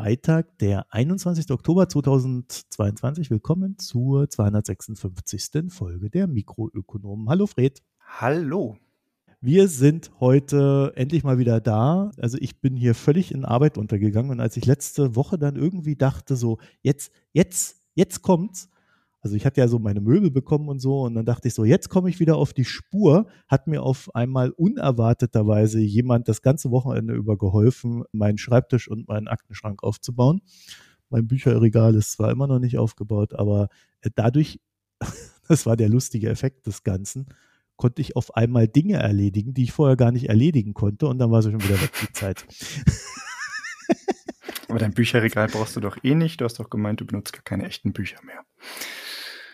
Freitag, der 21. Oktober 2022. Willkommen zur 256. Folge der Mikroökonomen. Hallo Fred. Hallo. Wir sind heute endlich mal wieder da. Also ich bin hier völlig in Arbeit untergegangen und als ich letzte Woche dann irgendwie dachte, so jetzt, jetzt, jetzt kommt's, also ich hatte ja so meine Möbel bekommen und so und dann dachte ich so, jetzt komme ich wieder auf die Spur, hat mir auf einmal unerwarteterweise jemand das ganze Wochenende über geholfen, meinen Schreibtisch und meinen Aktenschrank aufzubauen. Mein Bücherregal ist zwar immer noch nicht aufgebaut, aber äh, dadurch, das war der lustige Effekt des Ganzen, konnte ich auf einmal Dinge erledigen, die ich vorher gar nicht erledigen konnte und dann war sie schon wieder weg, die Zeit. Aber dein Bücherregal brauchst du doch eh nicht. Du hast doch gemeint, du benutzt gar keine echten Bücher mehr.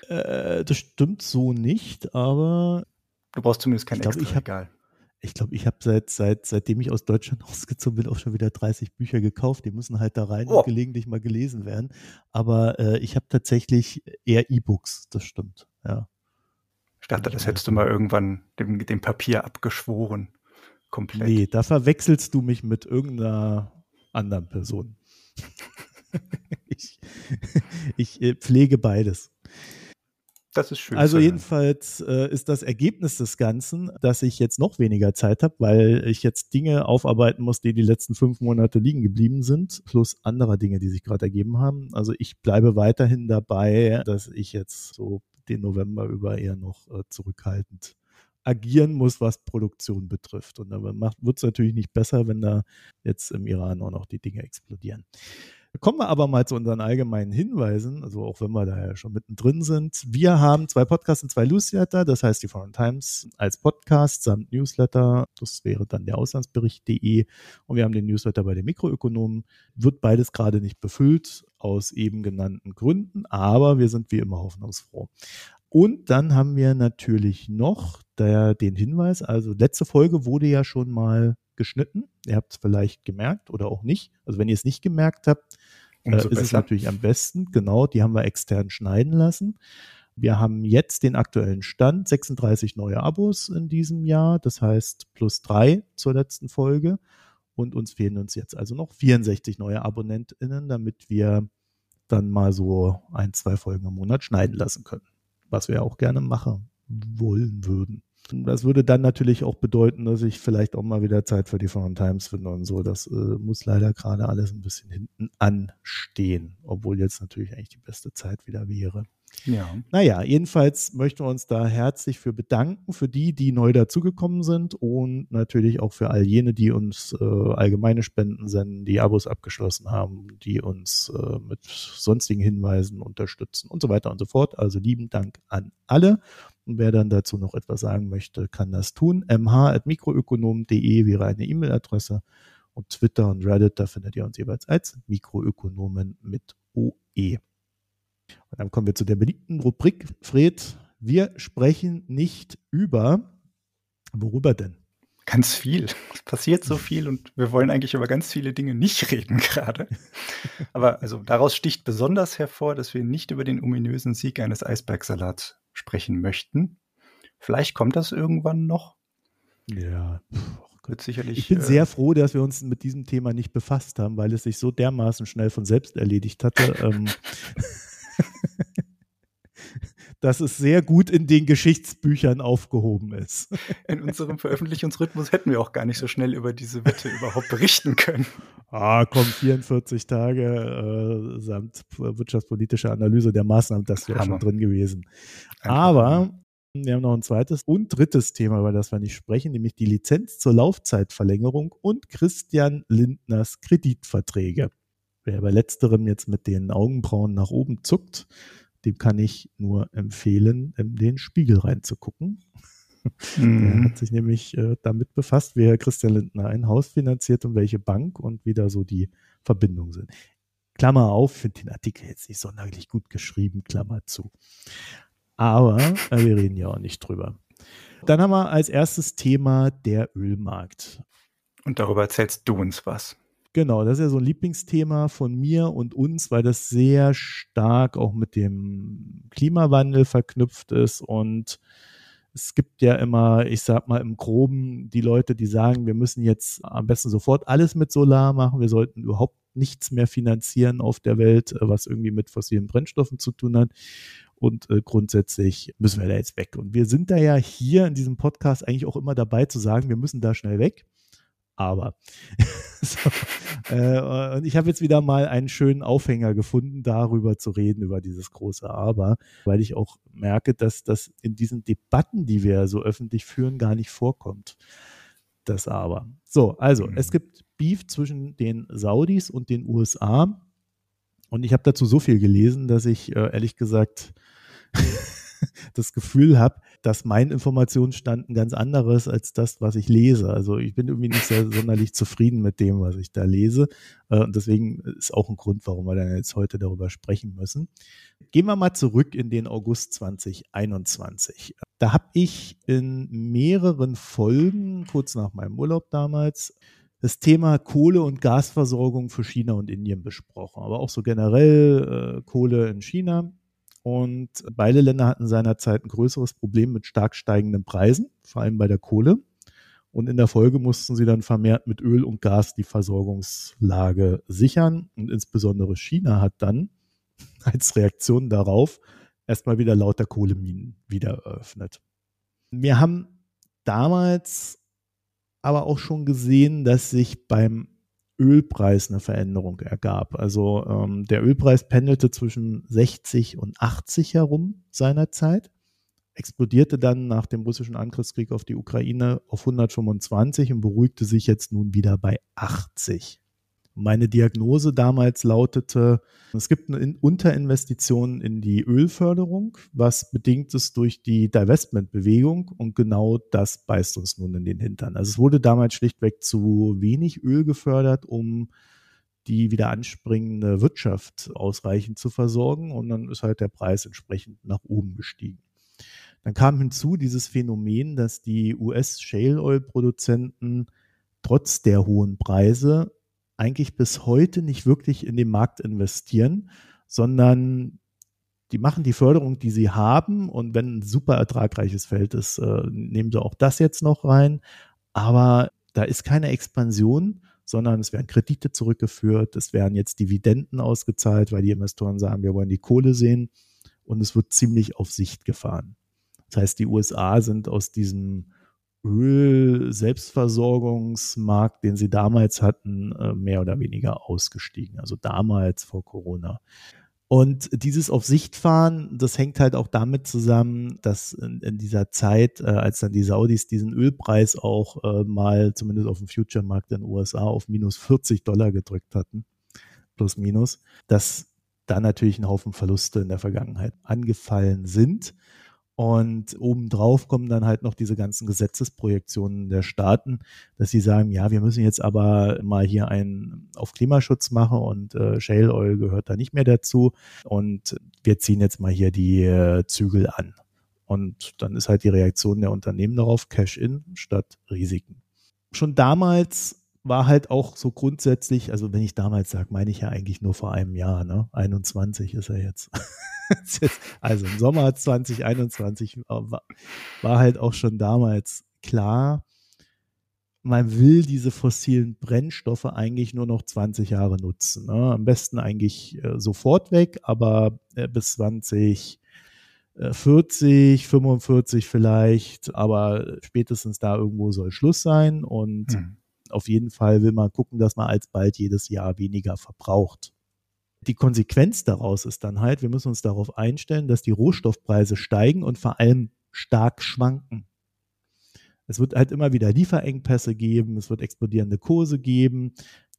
Äh, das stimmt so nicht, aber. Du brauchst zumindest kein ich extra Regal. Ich glaube, ich habe seit, seit, seitdem ich aus Deutschland ausgezogen bin, auch schon wieder 30 Bücher gekauft. Die müssen halt da rein oh. und gelegentlich mal gelesen werden. Aber äh, ich habe tatsächlich eher E-Books, das stimmt, ja. Ich dachte, das hättest du mal irgendwann dem, dem Papier abgeschworen. Komplett. Nee, da verwechselst du mich mit irgendeiner anderen Person. ich, ich äh, pflege beides. Das ist schön. Also jedenfalls äh, ist das Ergebnis des Ganzen, dass ich jetzt noch weniger Zeit habe, weil ich jetzt Dinge aufarbeiten muss, die die letzten fünf Monate liegen geblieben sind, plus andere Dinge, die sich gerade ergeben haben. Also ich bleibe weiterhin dabei, dass ich jetzt so den November über eher noch äh, zurückhaltend agieren muss, was Produktion betrifft. Und da wird es natürlich nicht besser, wenn da jetzt im Iran auch noch die Dinge explodieren. Kommen wir aber mal zu unseren allgemeinen Hinweisen, also auch wenn wir da ja schon mittendrin sind. Wir haben zwei Podcasts und zwei Newsletter, das heißt die Foreign Times als Podcast samt Newsletter, das wäre dann der Auslandsbericht.de und wir haben den Newsletter bei den Mikroökonomen. Wird beides gerade nicht befüllt aus eben genannten Gründen, aber wir sind wie immer hoffnungsfroh. Und dann haben wir natürlich noch der, den Hinweis, also letzte Folge wurde ja schon mal geschnitten. Ihr habt es vielleicht gemerkt oder auch nicht. Also wenn ihr es nicht gemerkt habt, äh, ist es natürlich am besten. Genau, die haben wir extern schneiden lassen. Wir haben jetzt den aktuellen Stand, 36 neue Abos in diesem Jahr, das heißt plus drei zur letzten Folge. Und uns fehlen uns jetzt also noch 64 neue AbonnentInnen, damit wir dann mal so ein, zwei Folgen im Monat schneiden lassen können. Was wir auch gerne machen wollen würden. Das würde dann natürlich auch bedeuten, dass ich vielleicht auch mal wieder Zeit für die Foreign Times finde und so. Das äh, muss leider gerade alles ein bisschen hinten anstehen, obwohl jetzt natürlich eigentlich die beste Zeit wieder wäre. Ja. Naja, jedenfalls möchten wir uns da herzlich für bedanken, für die, die neu dazugekommen sind und natürlich auch für all jene, die uns äh, allgemeine Spenden senden, die Abos abgeschlossen haben, die uns äh, mit sonstigen Hinweisen unterstützen und so weiter und so fort. Also lieben Dank an alle. Und wer dann dazu noch etwas sagen möchte, kann das tun. mh.mikroökonom.de wäre eine E-Mail-Adresse und Twitter und Reddit, da findet ihr uns jeweils als Mikroökonomen mit OE. Dann kommen wir zu der beliebten Rubrik, Fred. Wir sprechen nicht über, worüber denn? Ganz viel. Es passiert so viel und wir wollen eigentlich über ganz viele Dinge nicht reden gerade. Aber also daraus sticht besonders hervor, dass wir nicht über den ominösen Sieg eines Eisbergsalats sprechen möchten. Vielleicht kommt das irgendwann noch. Ja, wird sicherlich. Ich bin äh, sehr froh, dass wir uns mit diesem Thema nicht befasst haben, weil es sich so dermaßen schnell von selbst erledigt hatte. ähm, dass es sehr gut in den Geschichtsbüchern aufgehoben ist. In unserem Veröffentlichungsrhythmus hätten wir auch gar nicht so schnell über diese Wette überhaupt berichten können. Ah, komm, 44 Tage äh, samt wirtschaftspolitischer Analyse der Maßnahmen, das wäre schon drin gewesen. Aber wir haben noch ein zweites und drittes Thema, über das wir nicht sprechen, nämlich die Lizenz zur Laufzeitverlängerung und Christian Lindners Kreditverträge. Wer bei letzterem jetzt mit den Augenbrauen nach oben zuckt, dem kann ich nur empfehlen, in den Spiegel reinzugucken. Mhm. Der hat sich nämlich äh, damit befasst, wie Herr Christian Lindner ein Haus finanziert und welche Bank und wie da so die Verbindungen sind. Klammer auf, ich finde den Artikel jetzt nicht sonderlich gut geschrieben, Klammer zu. Aber äh, wir reden ja auch nicht drüber. Dann haben wir als erstes Thema der Ölmarkt. Und darüber erzählst du uns was. Genau, das ist ja so ein Lieblingsthema von mir und uns, weil das sehr stark auch mit dem Klimawandel verknüpft ist und es gibt ja immer, ich sag mal im Groben, die Leute, die sagen, wir müssen jetzt am besten sofort alles mit Solar machen, wir sollten überhaupt nichts mehr finanzieren auf der Welt, was irgendwie mit fossilen Brennstoffen zu tun hat. Und äh, grundsätzlich müssen wir da jetzt weg. Und wir sind da ja hier in diesem Podcast eigentlich auch immer dabei zu sagen, wir müssen da schnell weg aber. so, äh, und ich habe jetzt wieder mal einen schönen Aufhänger gefunden, darüber zu reden, über dieses große Aber, weil ich auch merke, dass das in diesen Debatten, die wir so öffentlich führen, gar nicht vorkommt. Das Aber. So, also, mhm. es gibt Beef zwischen den Saudis und den USA. Und ich habe dazu so viel gelesen, dass ich äh, ehrlich gesagt das Gefühl habe, dass mein Informationsstand ein ganz anderes als das, was ich lese. Also ich bin irgendwie nicht sehr sonderlich zufrieden mit dem, was ich da lese. Äh, und deswegen ist auch ein Grund, warum wir dann jetzt heute darüber sprechen müssen. Gehen wir mal zurück in den August 2021. Da habe ich in mehreren Folgen, kurz nach meinem Urlaub damals, das Thema Kohle- und Gasversorgung für China und Indien besprochen, aber auch so generell äh, Kohle in China und beide Länder hatten seinerzeit ein größeres Problem mit stark steigenden Preisen, vor allem bei der Kohle. Und in der Folge mussten sie dann vermehrt mit Öl und Gas die Versorgungslage sichern. Und insbesondere China hat dann als Reaktion darauf erstmal wieder lauter Kohleminen wieder eröffnet. Wir haben damals aber auch schon gesehen, dass sich beim Ölpreis eine Veränderung ergab. Also ähm, der Ölpreis pendelte zwischen 60 und 80 herum seinerzeit, explodierte dann nach dem russischen Angriffskrieg auf die Ukraine auf 125 und beruhigte sich jetzt nun wieder bei 80. Meine Diagnose damals lautete, es gibt eine Unterinvestition in die Ölförderung, was bedingt ist durch die Divestment-Bewegung und genau das beißt uns nun in den Hintern. Also es wurde damals schlichtweg zu wenig Öl gefördert, um die wieder anspringende Wirtschaft ausreichend zu versorgen und dann ist halt der Preis entsprechend nach oben gestiegen. Dann kam hinzu dieses Phänomen, dass die US-Shale-Oil-Produzenten trotz der hohen Preise eigentlich bis heute nicht wirklich in den Markt investieren, sondern die machen die Förderung, die sie haben und wenn ein super ertragreiches Feld ist, äh, nehmen sie auch das jetzt noch rein. Aber da ist keine Expansion, sondern es werden Kredite zurückgeführt, es werden jetzt Dividenden ausgezahlt, weil die Investoren sagen, wir wollen die Kohle sehen und es wird ziemlich auf Sicht gefahren. Das heißt, die USA sind aus diesem Öl-Selbstversorgungsmarkt, den sie damals hatten, äh, mehr oder weniger ausgestiegen. Also damals vor Corona. Und dieses auf Sicht fahren, das hängt halt auch damit zusammen, dass in, in dieser Zeit, äh, als dann die Saudis diesen Ölpreis auch äh, mal zumindest auf dem Future-Markt in den USA auf minus 40 Dollar gedrückt hatten, plus minus, dass da natürlich ein Haufen Verluste in der Vergangenheit angefallen sind. Und obendrauf kommen dann halt noch diese ganzen Gesetzesprojektionen der Staaten, dass sie sagen, ja, wir müssen jetzt aber mal hier einen auf Klimaschutz machen und äh, Shale Oil gehört da nicht mehr dazu. Und wir ziehen jetzt mal hier die äh, Zügel an. Und dann ist halt die Reaktion der Unternehmen darauf Cash-in statt Risiken. Schon damals war halt auch so grundsätzlich, also wenn ich damals sage, meine ich ja eigentlich nur vor einem Jahr, ne? 21 ist er jetzt. also im Sommer 2021 war, war halt auch schon damals klar, man will diese fossilen Brennstoffe eigentlich nur noch 20 Jahre nutzen. Ne? Am besten eigentlich äh, sofort weg, aber äh, bis 2040, 45 äh, vielleicht, aber spätestens da irgendwo soll Schluss sein und hm auf jeden Fall will man gucken, dass man alsbald jedes Jahr weniger verbraucht. Die Konsequenz daraus ist dann halt, wir müssen uns darauf einstellen, dass die Rohstoffpreise steigen und vor allem stark schwanken. Es wird halt immer wieder Lieferengpässe geben, es wird explodierende Kurse geben,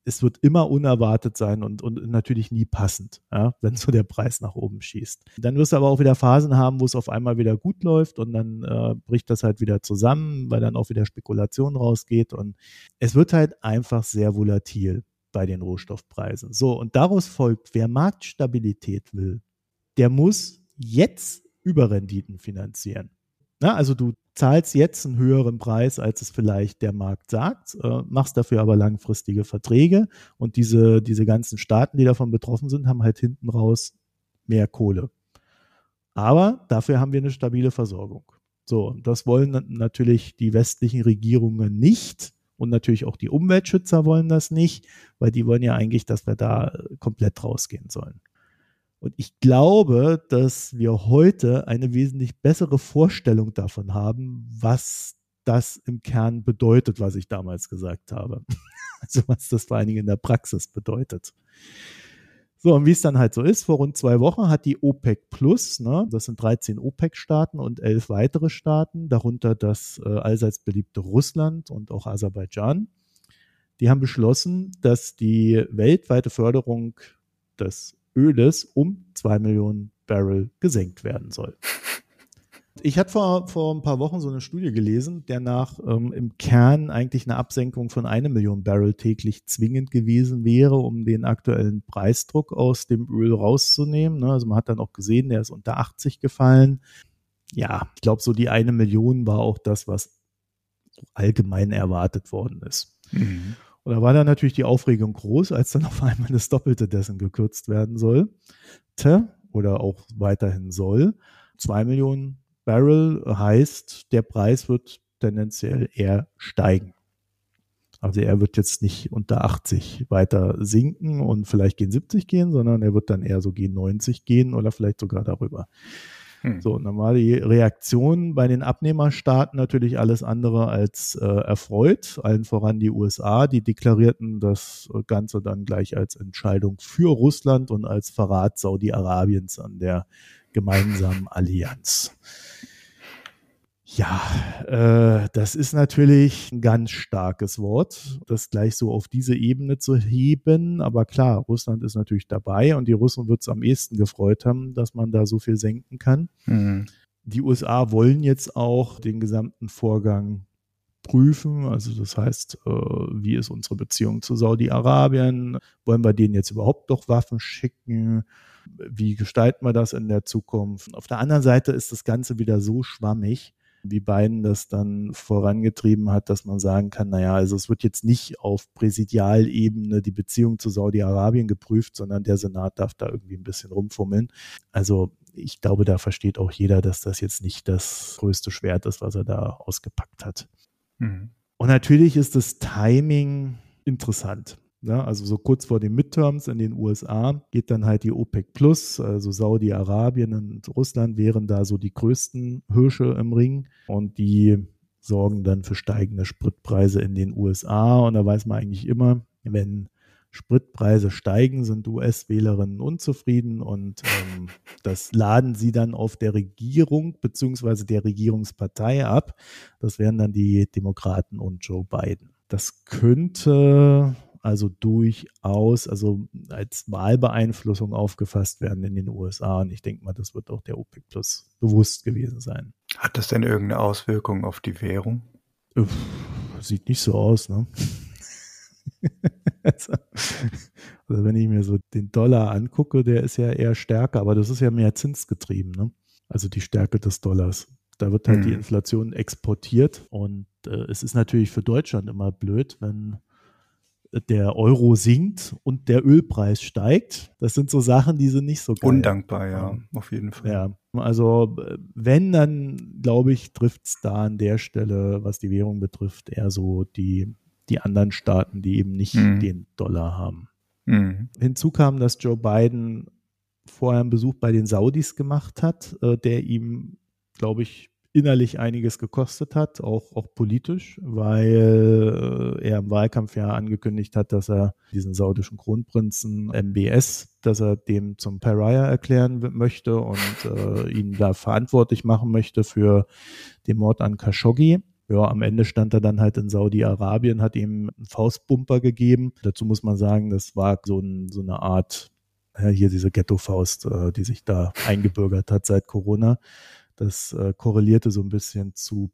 es wird immer unerwartet sein und, und natürlich nie passend, ja, wenn so der Preis nach oben schießt. Dann wirst du aber auch wieder Phasen haben, wo es auf einmal wieder gut läuft und dann äh, bricht das halt wieder zusammen, weil dann auch wieder Spekulation rausgeht und es wird halt einfach sehr volatil bei den Rohstoffpreisen. So, und daraus folgt, wer Marktstabilität will, der muss jetzt Überrenditen finanzieren. Na, also du zahlst jetzt einen höheren Preis, als es vielleicht der Markt sagt, äh, machst dafür aber langfristige Verträge und diese, diese ganzen Staaten, die davon betroffen sind, haben halt hinten raus mehr Kohle. Aber dafür haben wir eine stabile Versorgung. So, das wollen natürlich die westlichen Regierungen nicht Und natürlich auch die Umweltschützer wollen das nicht, weil die wollen ja eigentlich, dass wir da komplett rausgehen sollen. Und ich glaube, dass wir heute eine wesentlich bessere Vorstellung davon haben, was das im Kern bedeutet, was ich damals gesagt habe. Also was das vor allen Dingen in der Praxis bedeutet. So, und wie es dann halt so ist, vor rund zwei Wochen hat die OPEC Plus, ne, das sind 13 OPEC-Staaten und elf weitere Staaten, darunter das äh, allseits beliebte Russland und auch Aserbaidschan, die haben beschlossen, dass die weltweite Förderung des Öles um zwei Millionen Barrel gesenkt werden soll. Ich hatte vor, vor ein paar Wochen so eine Studie gelesen, der nach ähm, im Kern eigentlich eine Absenkung von einer Million Barrel täglich zwingend gewesen wäre, um den aktuellen Preisdruck aus dem Öl rauszunehmen. Ne? Also man hat dann auch gesehen, der ist unter 80 gefallen. Ja, ich glaube, so die eine Million war auch das, was allgemein erwartet worden ist. Mhm. Und da war dann natürlich die Aufregung groß, als dann auf einmal das Doppelte dessen gekürzt werden soll. Oder auch weiterhin soll. Zwei Millionen Barrel heißt, der Preis wird tendenziell eher steigen. Also er wird jetzt nicht unter 80 weiter sinken und vielleicht gehen 70 gehen, sondern er wird dann eher so gehen 90 gehen oder vielleicht sogar darüber. Hm. So, die Reaktion bei den Abnehmerstaaten natürlich alles andere als äh, erfreut. Allen voran die USA, die deklarierten das Ganze dann gleich als Entscheidung für Russland und als Verrat Saudi-Arabiens an der gemeinsamen Allianz. Ja, äh, das ist natürlich ein ganz starkes Wort, das gleich so auf diese Ebene zu heben. Aber klar, Russland ist natürlich dabei und die Russen wird es am ehesten gefreut haben, dass man da so viel senken kann. Mhm. Die USA wollen jetzt auch den gesamten Vorgang prüfen. Also das heißt, äh, wie ist unsere Beziehung zu Saudi-Arabien? Wollen wir denen jetzt überhaupt noch Waffen schicken? Wie gestalten wir das in der Zukunft? Auf der anderen Seite ist das Ganze wieder so schwammig, wie Biden das dann vorangetrieben hat, dass man sagen kann, naja, also es wird jetzt nicht auf Präsidialebene die Beziehung zu Saudi-Arabien geprüft, sondern der Senat darf da irgendwie ein bisschen rumfummeln. Also ich glaube, da versteht auch jeder, dass das jetzt nicht das größte Schwert ist, was er da ausgepackt hat. Mhm. Und natürlich ist das Timing interessant. Ja, also so kurz vor den Midterms in den USA geht dann halt die OPEC Plus, also Saudi-Arabien und Russland wären da so die größten Hirsche im Ring und die sorgen dann für steigende Spritpreise in den USA und da weiß man eigentlich immer, wenn Spritpreise steigen, sind US-Wählerinnen unzufrieden und ähm, das laden sie dann auf der Regierung bzw. der Regierungspartei ab. Das wären dann die Demokraten und Joe Biden. Das könnte also durchaus also als Wahlbeeinflussung aufgefasst werden in den USA. Und ich denke mal, das wird auch der OPEC Plus bewusst gewesen sein. Hat das denn irgendeine Auswirkung auf die Währung? Uff, sieht nicht so aus, ne? also, also, wenn ich mir so den Dollar angucke, der ist ja eher stärker, aber das ist ja mehr zinsgetrieben, ne? Also die Stärke des Dollars. Da wird halt hm. die mhm. Inflation exportiert und äh, es ist natürlich für Deutschland immer blöd, wenn der Euro sinkt und der Ölpreis steigt. Das sind so Sachen, die sind nicht so geil. Undankbar, ja, auf jeden Fall. Ja, also wenn, dann glaube ich, trifft es da an der Stelle, was die Währung betrifft, eher so die, die anderen Staaten, die eben nicht mhm. den Dollar haben. Mhm. Hinzu kam, dass Joe Biden vorher einen Besuch bei den Saudis gemacht hat, äh, der ihm, glaube ich, innerlich einiges gekostet hat, auch, auch politisch, weil äh, er im Wahlkampf ja angekündigt hat, dass er diesen saudischen Kronprinzen MBS, dass er dem zum Pariah erklären möchte und äh, ihn da verantwortlich machen möchte für den Mord an Khashoggi. Ja, am Ende stand er dann halt in Saudi-Arabien, hat ihm einen Faustbumper gegeben. Dazu muss man sagen, das war so, ein, so eine Art, ja, hier diese Ghetto-Faust, äh, die sich da eingebürgert hat seit Corona. Das äh, korrelierte so ein bisschen zu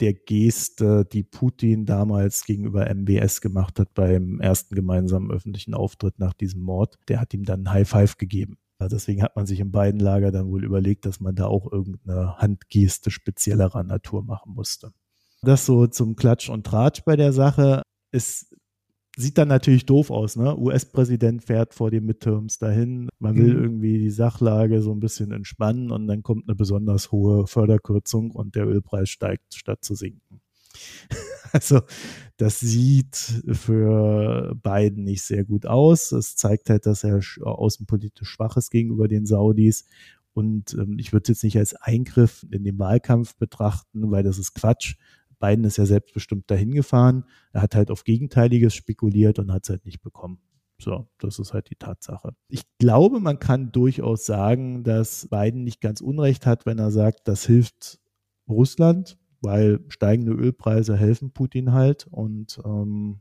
der Geste, die Putin damals gegenüber MBS gemacht hat beim ersten gemeinsamen öffentlichen Auftritt nach diesem Mord. Der hat ihm dann High Five gegeben. Deswegen hat man sich in beiden Lager dann wohl überlegt, dass man da auch irgendeine Handgeste speziellerer Natur machen musste. Das so zum Klatsch und Tratsch bei der Sache. ist sieht dann natürlich doof aus, ne? US-Präsident fährt vor den Midterms dahin, man will mhm. irgendwie die Sachlage so ein bisschen entspannen und dann kommt eine besonders hohe Förderkürzung und der Ölpreis steigt statt zu sinken. Also das sieht für Biden nicht sehr gut aus. Es zeigt halt, dass er außenpolitisch schwach ist gegenüber den Saudis. Und ähm, ich würde es jetzt nicht als Eingriff in den Wahlkampf betrachten, weil das ist Quatsch. Biden ist ja selbstbestimmt dahin gefahren. Er hat halt auf Gegenteiliges spekuliert und hat es halt nicht bekommen. So, das ist halt die Tatsache. Ich glaube, man kann durchaus sagen, dass Biden nicht ganz Unrecht hat, wenn er sagt, das hilft Russland, weil steigende Ölpreise helfen Putin halt und ähm,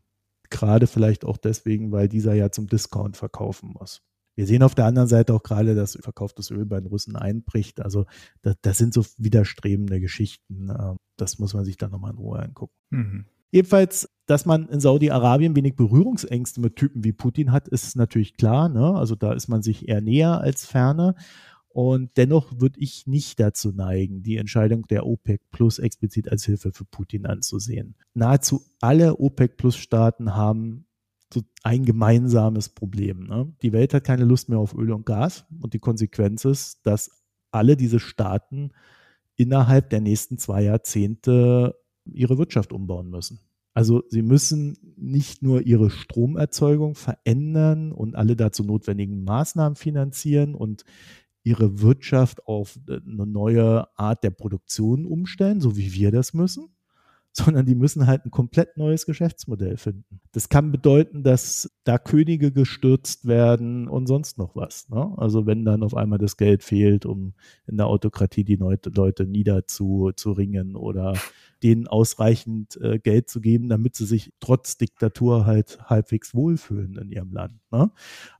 gerade vielleicht auch deswegen, weil dieser ja zum Discount verkaufen muss. Wir sehen auf der anderen Seite auch gerade, dass verkauftes Öl bei den Russen einbricht. Also das, das sind so widerstrebende Geschichten. Ähm, das muss man sich dann nochmal in Ruhe angucken. Mhm. Ebenfalls, dass man in Saudi-Arabien wenig Berührungsängste mit Typen wie Putin hat, ist natürlich klar. Ne? Also da ist man sich eher näher als ferne. Und dennoch würde ich nicht dazu neigen, die Entscheidung der OPEC Plus explizit als Hilfe für Putin anzusehen. Nahezu alle OPEC Plus Staaten haben so ein gemeinsames Problem. Ne? Die Welt hat keine Lust mehr auf Öl und Gas und die Konsequenz ist, dass alle diese Staaten innerhalb der nächsten zwei Jahrzehnte ihre Wirtschaft umbauen müssen. Also sie müssen nicht nur ihre Stromerzeugung verändern und alle dazu notwendigen Maßnahmen finanzieren und ihre Wirtschaft auf eine neue Art der Produktion umstellen, so wie wir das müssen, sondern die müssen halt ein komplett neues Geschäftsmodell finden. Das kann bedeuten, dass da Könige gestürzt werden und sonst noch was. Ne? Also wenn dann auf einmal das Geld fehlt, um in der Autokratie die Leute niederzuringen oder denen ausreichend äh, Geld zu geben, damit sie sich trotz Diktatur halt halbwegs wohlfühlen in ihrem Land. Ne?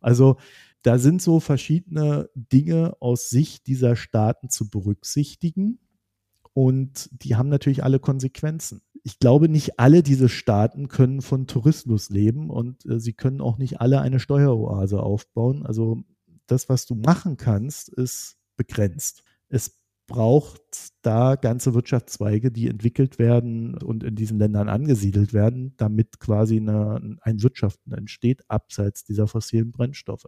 Also da sind so verschiedene Dinge aus Sicht dieser Staaten zu berücksichtigen und die haben natürlich alle Konsequenzen. Ich glaube, nicht alle diese Staaten können von Tourismus leben und äh, sie können auch nicht alle eine Steueroase aufbauen. Also das, was du machen kannst, ist begrenzt. Es braucht da ganze Wirtschaftszweige, die entwickelt werden und in diesen Ländern angesiedelt werden, damit quasi eine, ein Wirtschaften entsteht, abseits dieser fossilen Brennstoffe.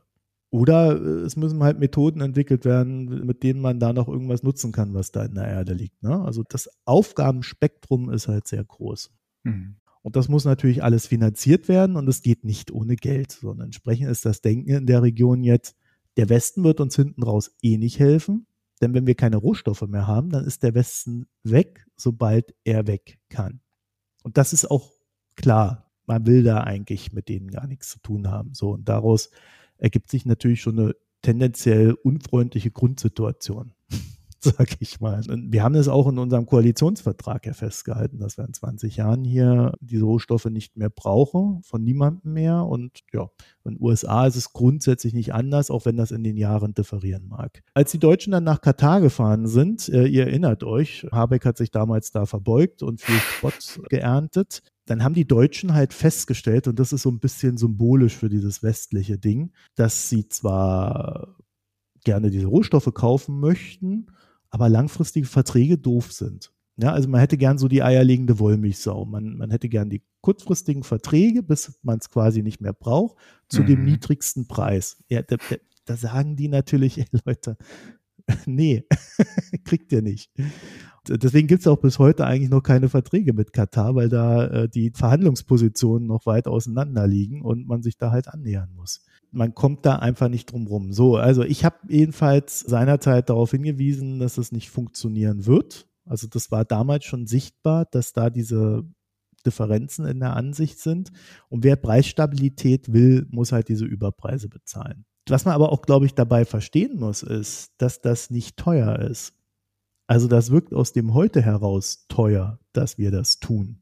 Oder äh, es müssen halt Methoden entwickelt werden, mit denen man da noch irgendwas nutzen kann, was da in der Erde liegt. Ne? Also das Aufgabenspektrum ist halt sehr groß. Mhm. Und das muss natürlich alles finanziert werden und es geht nicht ohne Geld, sondern entsprechend ist das Denken in der Region jetzt, der Westen wird uns hinten raus eh nicht helfen, denn wenn wir keine Rohstoffe mehr haben, dann ist der Westen weg, sobald er weg kann. Und das ist auch klar. Man will da eigentlich mit denen gar nichts zu tun haben. So, und daraus ergibt sich natürlich schon eine tendenziell unfreundliche Grundsituation, sag ich mal. Und wir haben es auch in unserem Koalitionsvertrag ja festgehalten, dass wir in 20 Jahren hier diese Rohstoffe nicht mehr brauchen, von niemandem mehr. Und ja, in den USA ist es grundsätzlich nicht anders, auch wenn das in den Jahren differieren mag. Als die Deutschen dann nach Katar gefahren sind, äh, ihr erinnert euch, Habeck hat sich damals da verbeugt und viel Spott geerntet dann haben die Deutschen halt festgestellt, und das ist so ein bisschen symbolisch für dieses westliche Ding, dass sie zwar gerne diese Rohstoffe kaufen möchten, aber langfristige Verträge doof sind. Ja, also man hätte gern so die eierlegende Wollmilchsau. Man, man hätte gern die kurzfristigen Verträge, bis man es quasi nicht mehr braucht, zu mhm. dem niedrigsten Preis. Ja, da, da, da sagen die natürlich, ey Leute, nee, kriegt ihr nicht. Deswegen gibt es auch bis heute eigentlich noch keine Verträge mit Katar, weil da äh, die Verhandlungspositionen noch weit auseinander liegen und man sich da halt annähern muss. Man kommt da einfach nicht drum rum. So, also ich habe jedenfalls seinerzeit darauf hingewiesen, dass es nicht funktionieren wird. Also das war damals schon sichtbar, dass da diese Differenzen in der Ansicht sind. Und wer Preisstabilität will, muss halt diese Überpreise bezahlen. Was man aber auch, glaube ich, dabei verstehen muss, ist, dass das nicht teuer ist. Also das wirkt aus dem Heute heraus teuer, dass wir das tun.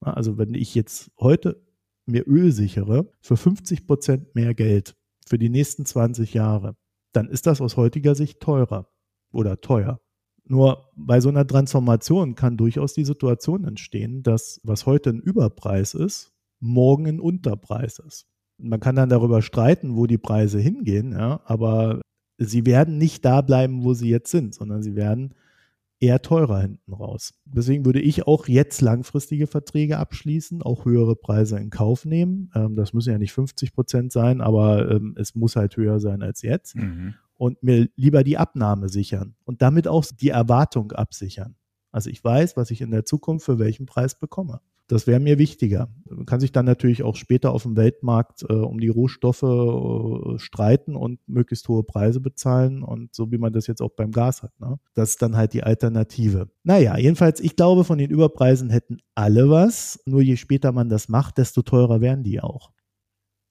Also wenn ich jetzt heute mir Öl sichere für 50 Prozent mehr Geld für die nächsten 20 Jahre, dann ist das aus heutiger Sicht teurer oder teuer. Nur bei so einer Transformation kann durchaus die Situation entstehen, dass was heute ein Überpreis ist, morgen ein Unterpreis ist. Man kann dann darüber streiten, wo die Preise hingehen, ja, aber sie werden nicht da bleiben, wo sie jetzt sind, sondern sie werden eher teurer hinten raus. Deswegen würde ich auch jetzt langfristige Verträge abschließen, auch höhere Preise in Kauf nehmen. Ähm, das müssen ja nicht 50 Prozent sein, aber ähm, es muss halt höher sein als jetzt. Mhm. Und mir lieber die Abnahme sichern und damit auch die Erwartung absichern. Also ich weiß, was ich in der Zukunft für welchen Preis bekomme. Das wäre mir wichtiger. Man kann sich dann natürlich auch später auf dem Weltmarkt äh, um die Rohstoffe äh, streiten und möglichst hohe Preise bezahlen und so wie man das jetzt auch beim Gas hat. Ne? Das ist dann halt die Alternative. Naja, jedenfalls, ich glaube, von den Überpreisen hätten alle was. Nur je später man das macht, desto teurer werden die auch.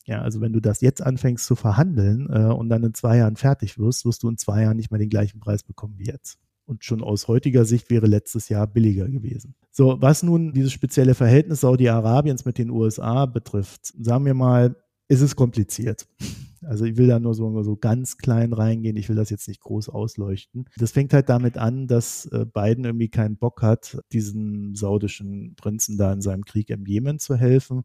Ja, also wenn du das jetzt anfängst zu verhandeln äh, und dann in zwei Jahren fertig wirst, wirst du in zwei Jahren nicht mehr den gleichen Preis bekommen wie jetzt und schon aus heutiger Sicht wäre letztes Jahr billiger gewesen. So, was nun dieses spezielle Verhältnis Saudi-Arabiens mit den USA betrifft, sagen wir mal, ist es kompliziert. Also ich will da nur so, so ganz klein reingehen, ich will das jetzt nicht groß ausleuchten. Das fängt halt damit an, dass äh, Biden irgendwie keinen Bock hat, diesen saudischen Prinzen da in seinem Krieg im Jemen zu helfen,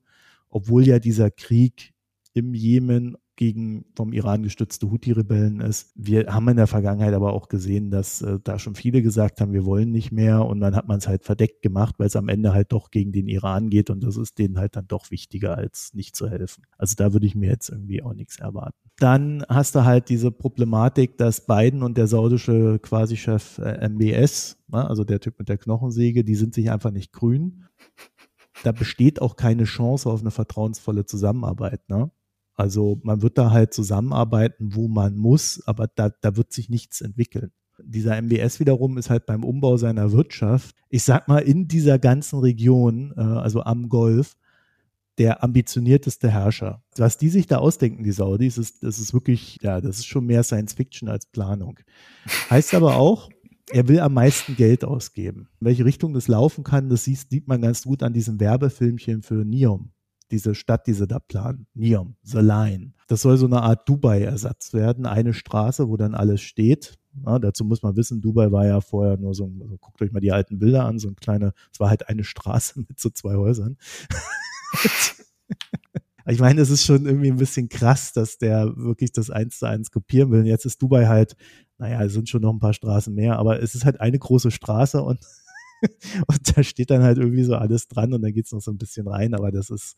obwohl ja dieser Krieg im Jemen gegen vom Iran gestützte Houthi-Rebellen ist. Wir haben in der Vergangenheit aber auch gesehen, dass äh, da schon viele gesagt haben, wir wollen nicht mehr und dann hat man es halt verdeckt gemacht, weil es am Ende halt doch gegen den Iran geht und das ist denen halt dann doch wichtiger, als nicht zu helfen. Also da würde ich mir jetzt irgendwie auch nichts erwarten. Dann hast du halt diese Problematik, dass Biden und der saudische Quasi-Chef äh, MBS, ne, also der Typ mit der Knochensäge, die sind sich einfach nicht grün. Da besteht auch keine Chance auf eine vertrauensvolle Zusammenarbeit. Ne? Also man wird da halt zusammenarbeiten, wo man muss, aber da, da wird sich nichts entwickeln. Dieser MBS wiederum ist halt beim Umbau seiner Wirtschaft, ich sag mal, in dieser ganzen Region, äh, also am Golf, der ambitionierteste Herrscher. Was die sich da ausdenken, die Saudis, ist, das ist wirklich, ja, das ist schon mehr Science Fiction als Planung. Heißt aber auch, er will am meisten Geld ausgeben. In welche Richtung das laufen kann, das sieht, sieht man ganz gut an diesem Werbefilmchen für Neom diese Stadt, die sie da planen. Neom, The Line. Das soll so eine Art Dubai-Ersatz werden. Eine Straße, wo dann alles steht. Ja, dazu muss man wissen, Dubai war ja vorher nur so, also guckt euch mal die alten Bilder an, so ein kleine, es war halt eine Straße mit so zwei Häusern. ich meine, es ist schon irgendwie ein bisschen krass, dass der wirklich das eins zu eins kopieren will. Und jetzt ist Dubai halt, naja, es sind schon noch ein paar Straßen mehr, aber es ist halt eine große Straße und und da steht dann halt irgendwie so alles dran und dann geht es noch so ein bisschen rein, aber das ist,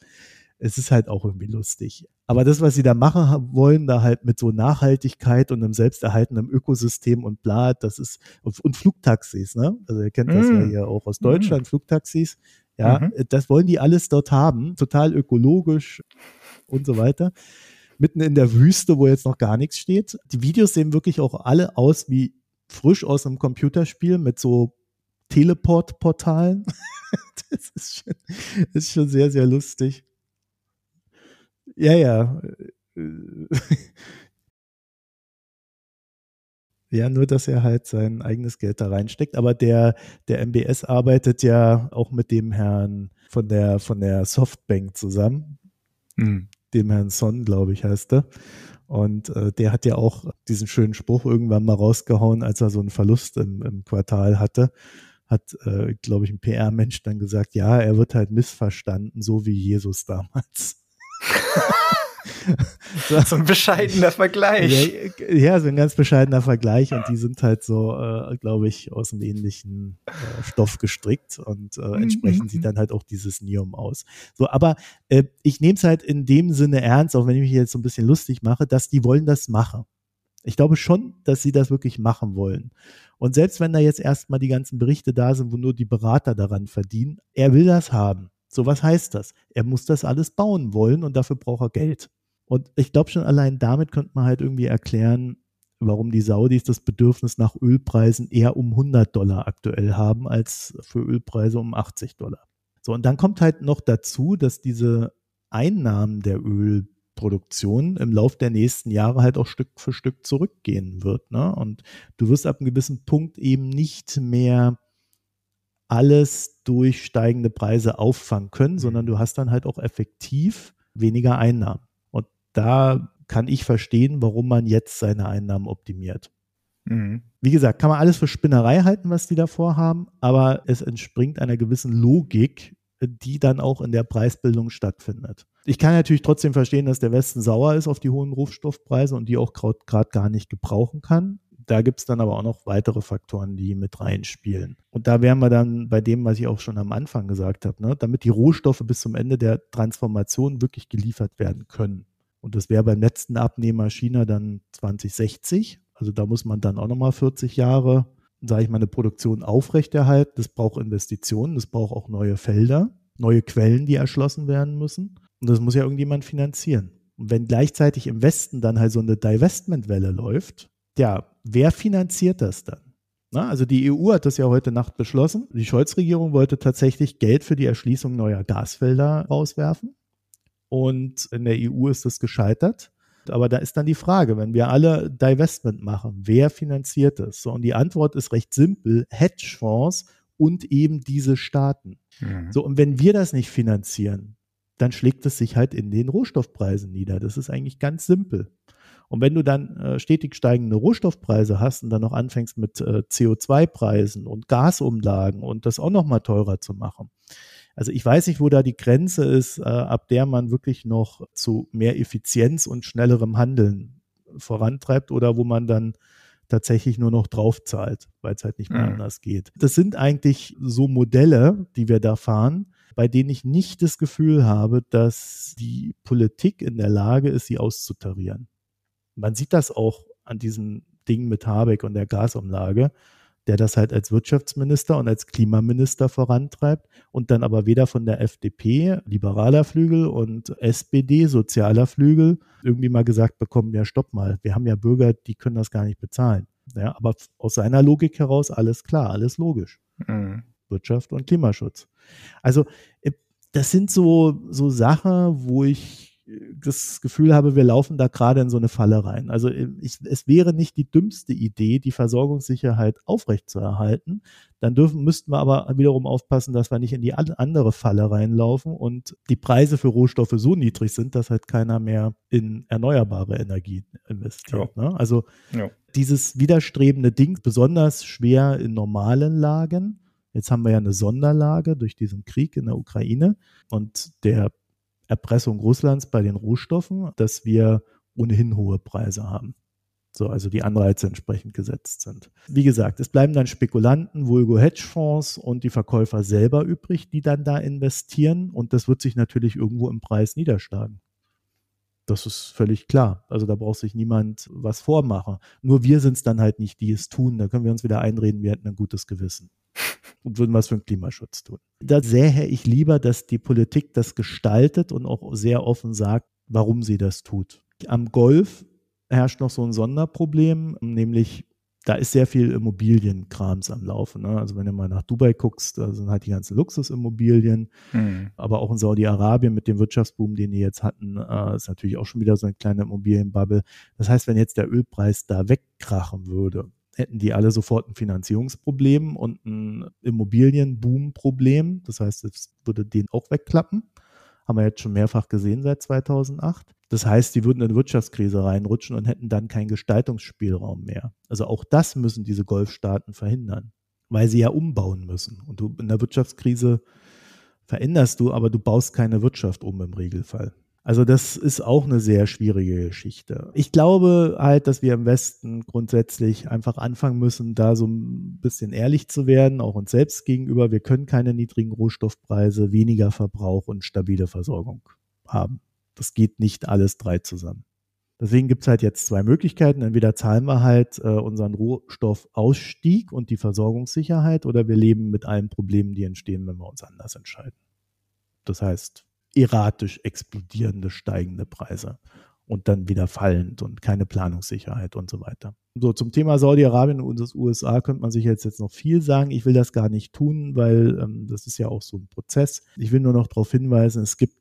es ist halt auch irgendwie lustig. Aber das, was sie da machen wollen, da halt mit so Nachhaltigkeit und einem selbsterhaltenden Ökosystem und bla, das ist, und Flugtaxis, ne? Also ihr kennt das mm. ja hier auch aus Deutschland, mm. Flugtaxis. Ja, mhm. das wollen die alles dort haben, total ökologisch und so weiter. Mitten in der Wüste, wo jetzt noch gar nichts steht. Die Videos sehen wirklich auch alle aus wie frisch aus einem Computerspiel mit so Teleport-Portalen. das, ist schon, das ist schon sehr, sehr lustig. Ja, ja. Ja, nur, dass er halt sein eigenes Geld da reinsteckt. Aber der, der MBS arbeitet ja auch mit dem Herrn von der, von der Softbank zusammen. Mhm. Dem Herrn Son, glaube ich, heißt er. Und äh, der hat ja auch diesen schönen Spruch irgendwann mal rausgehauen, als er so einen Verlust im, im Quartal hatte hat, äh, glaube ich, ein PR-Mensch dann gesagt, ja, er wird halt missverstanden, so wie Jesus damals. so, ein bescheidener Vergleich. Ja, ja, so ein ganz bescheidener Vergleich und die sind halt so, äh, glaube ich, aus einem ähnlichen äh, Stoff gestrickt und äh, entsprechend mhm. sieht dann halt auch dieses Nium aus. So, aber äh, ich nehme es halt in dem Sinne ernst, auch wenn ich mich jetzt so ein bisschen lustig mache, dass die wollen das machen. Ich glaube schon, dass sie das wirklich machen wollen. Und selbst wenn da jetzt erstmal die ganzen Berichte da sind, wo nur die Berater daran verdienen, er will das haben. So was heißt das? Er muss das alles bauen wollen und dafür braucht er Geld. Und ich glaube schon allein damit könnte man halt irgendwie erklären, warum die Saudis das Bedürfnis nach Ölpreisen eher um 100 Dollar aktuell haben als für Ölpreise um 80 Dollar. So, und dann kommt halt noch dazu, dass diese Einnahmen der Öl Produktion im Lauf der nächsten Jahre halt auch Stück für Stück zurückgehen wird. Ne? Und du wirst ab einem gewissen Punkt eben nicht mehr alles durch steigende Preise auffangen können, mhm. sondern du hast dann halt auch effektiv weniger Einnahmen. Und da kann ich verstehen, warum man jetzt seine Einnahmen optimiert. Mhm. Wie gesagt, kann man alles für Spinnerei halten, was die davor haben, aber es entspringt einer gewissen Logik, die dann auch in der Preisbildung stattfindet. Ich kann natürlich trotzdem verstehen, dass der Westen sauer ist auf die hohen Rohstoffpreise und die auch gerade gar nicht gebrauchen kann. Da gibt es dann aber auch noch weitere Faktoren, die mit reinspielen. Und da wären wir dann bei dem, was ich auch schon am Anfang gesagt habe, ne? damit die Rohstoffe bis zum Ende der Transformation wirklich geliefert werden können. Und das wäre beim letzten Abnehmer China dann 2060. Also da muss man dann auch nochmal 40 Jahre sage ich mal, eine Produktion aufrechterhalten. Das braucht Investitionen, das braucht auch neue Felder. neue Quellen, die erschlossen werden müssen. Und das muss ja irgendjemand finanzieren. Und wenn gleichzeitig im Westen dann halt so eine Divestment-Welle läuft, ja, wer finanziert das dann? Na, also die EU hat das ja heute Nacht beschlossen. Die Scholz-Regierung wollte tatsächlich Geld für die Erschließung neuer Gasfelder rauswerfen. Und in der EU ist das gescheitert. Aber da ist dann die Frage, wenn wir alle Divestment machen, wer finanziert das? So, und die Antwort ist recht simpel: Hedgefonds und eben diese Staaten. Mhm. So, und wenn wir das nicht finanzieren, dann schlägt es sich halt in den Rohstoffpreisen nieder. Das ist eigentlich ganz simpel. Und wenn du dann äh, stetig steigende Rohstoffpreise hast und dann noch anfängst mit äh, CO2-Preisen und Gasumlagen und das auch noch mal teurer zu machen, also ich weiß nicht, wo da die Grenze ist, äh, ab der man wirklich noch zu mehr Effizienz und schnellerem Handeln vorantreibt oder wo man dann tatsächlich nur noch draufzahlt, weil es halt nicht mehr mhm. anders geht. Das sind eigentlich so Modelle, die wir da fahren, bei denen ich nicht das Gefühl habe, dass die Politik in der Lage ist, sie auszutarieren. Man sieht das auch an diesen Dingen mit Habeck und der Gasumlage der das halt als Wirtschaftsminister und als Klimaminister vorantreibt und dann aber weder von der FDP, liberaler Flügel und SPD, sozialer Flügel, irgendwie mal gesagt bekommen, ja, stopp mal, wir haben ja Bürger, die können das gar nicht bezahlen. Ja, aber aus seiner Logik heraus alles klar, alles logisch. Mhm. Wirtschaft und Klimaschutz. Also, äh, das sind so, so Sachen, wo ich das Gefühl habe, wir laufen da gerade in so eine Falle rein. Also ich, es wäre nicht die dümmste Idee, die Versorgungssicherheit aufrechtzuerhalten. Dann dürfen, müssten wir aber wiederum aufpassen, dass wir nicht in die andere Falle reinlaufen und die Preise für Rohstoffe so niedrig sind, dass halt keiner mehr in erneuerbare Energie investiert. Ja. Ne? Also ja. dieses widerstrebende Ding, besonders schwer in normalen Lagen. Jetzt haben wir ja eine Sonderlage durch diesen Krieg in der Ukraine und der Erpressung Russlands bei den Rohstoffen, dass wir ohnehin hohe Preise haben. So, also die Anreize entsprechend gesetzt sind. Wie gesagt, es bleiben dann Spekulanten, Vulgo Hedgefonds und die Verkäufer selber übrig, die dann da investieren und das wird sich natürlich irgendwo im Preis niederschlagen. Das ist völlig klar. Also da braucht sich niemand was vormachen. Nur wir sind es dann halt nicht, die es tun. Da können wir uns wieder einreden, wir hätten ein gutes Gewissen und würden was für den Klimaschutz tun. Da sähe ich lieber, dass die Politik das gestaltet und auch sehr offen sagt, warum sie das tut. Am Golf herrscht noch so ein Sonderproblem, nämlich da ist sehr viel Immobilienkrams am Laufen. Ne? Also wenn du mal nach Dubai guckst, da sind halt die ganzen Luxusimmobilien, mhm. aber auch in Saudi-Arabien mit dem Wirtschaftsboom, den die jetzt hatten, äh, ist natürlich auch schon wieder so eine kleine Immobilienbubble. Das heißt, wenn jetzt der Ölpreis da wegkrachen würde, hätten die alle sofort ein Finanzierungsproblem und ein Immobilienboom-Problem. Das heißt, es würde den auch wegklappen. Haben wir jetzt schon mehrfach gesehen seit 2008. Das heißt, die würden in eine Wirtschaftskrise reinrutschen und hätten dann keinen Gestaltungsspielraum mehr. Also auch das müssen diese Golfstaaten verhindern, weil sie ja umbauen müssen. Und du in der Wirtschaftskrise veränderst du, aber du baust keine Wirtschaft um im Regelfall. Also das ist auch eine sehr schwierige Geschichte. Ich glaube halt, dass wir im Westen grundsätzlich einfach anfangen müssen, da so ein bisschen ehrlich zu werden, auch uns selbst gegenüber. Wir können keine niedrigen Rohstoffpreise, weniger Verbrauch und stabile Versorgung haben. Das geht nicht alles drei zusammen. Deswegen gibt es halt jetzt zwei Möglichkeiten. Entweder zahlen wir halt äh, unseren Rohstoffausstieg und die Versorgungssicherheit oder wir leben mit allen Problemen, die entstehen, wenn wir uns anders entscheiden. Das heißt, erratisch explodierende, steigende Preise und dann wieder fallend und keine Planungssicherheit und so weiter. So, zum Thema Saudi-Arabien und das USA könnte man sich jetzt, jetzt noch viel sagen. Ich will das gar nicht tun, weil ähm, das ist ja auch so ein Prozess. Ich will nur noch darauf hinweisen, es gibt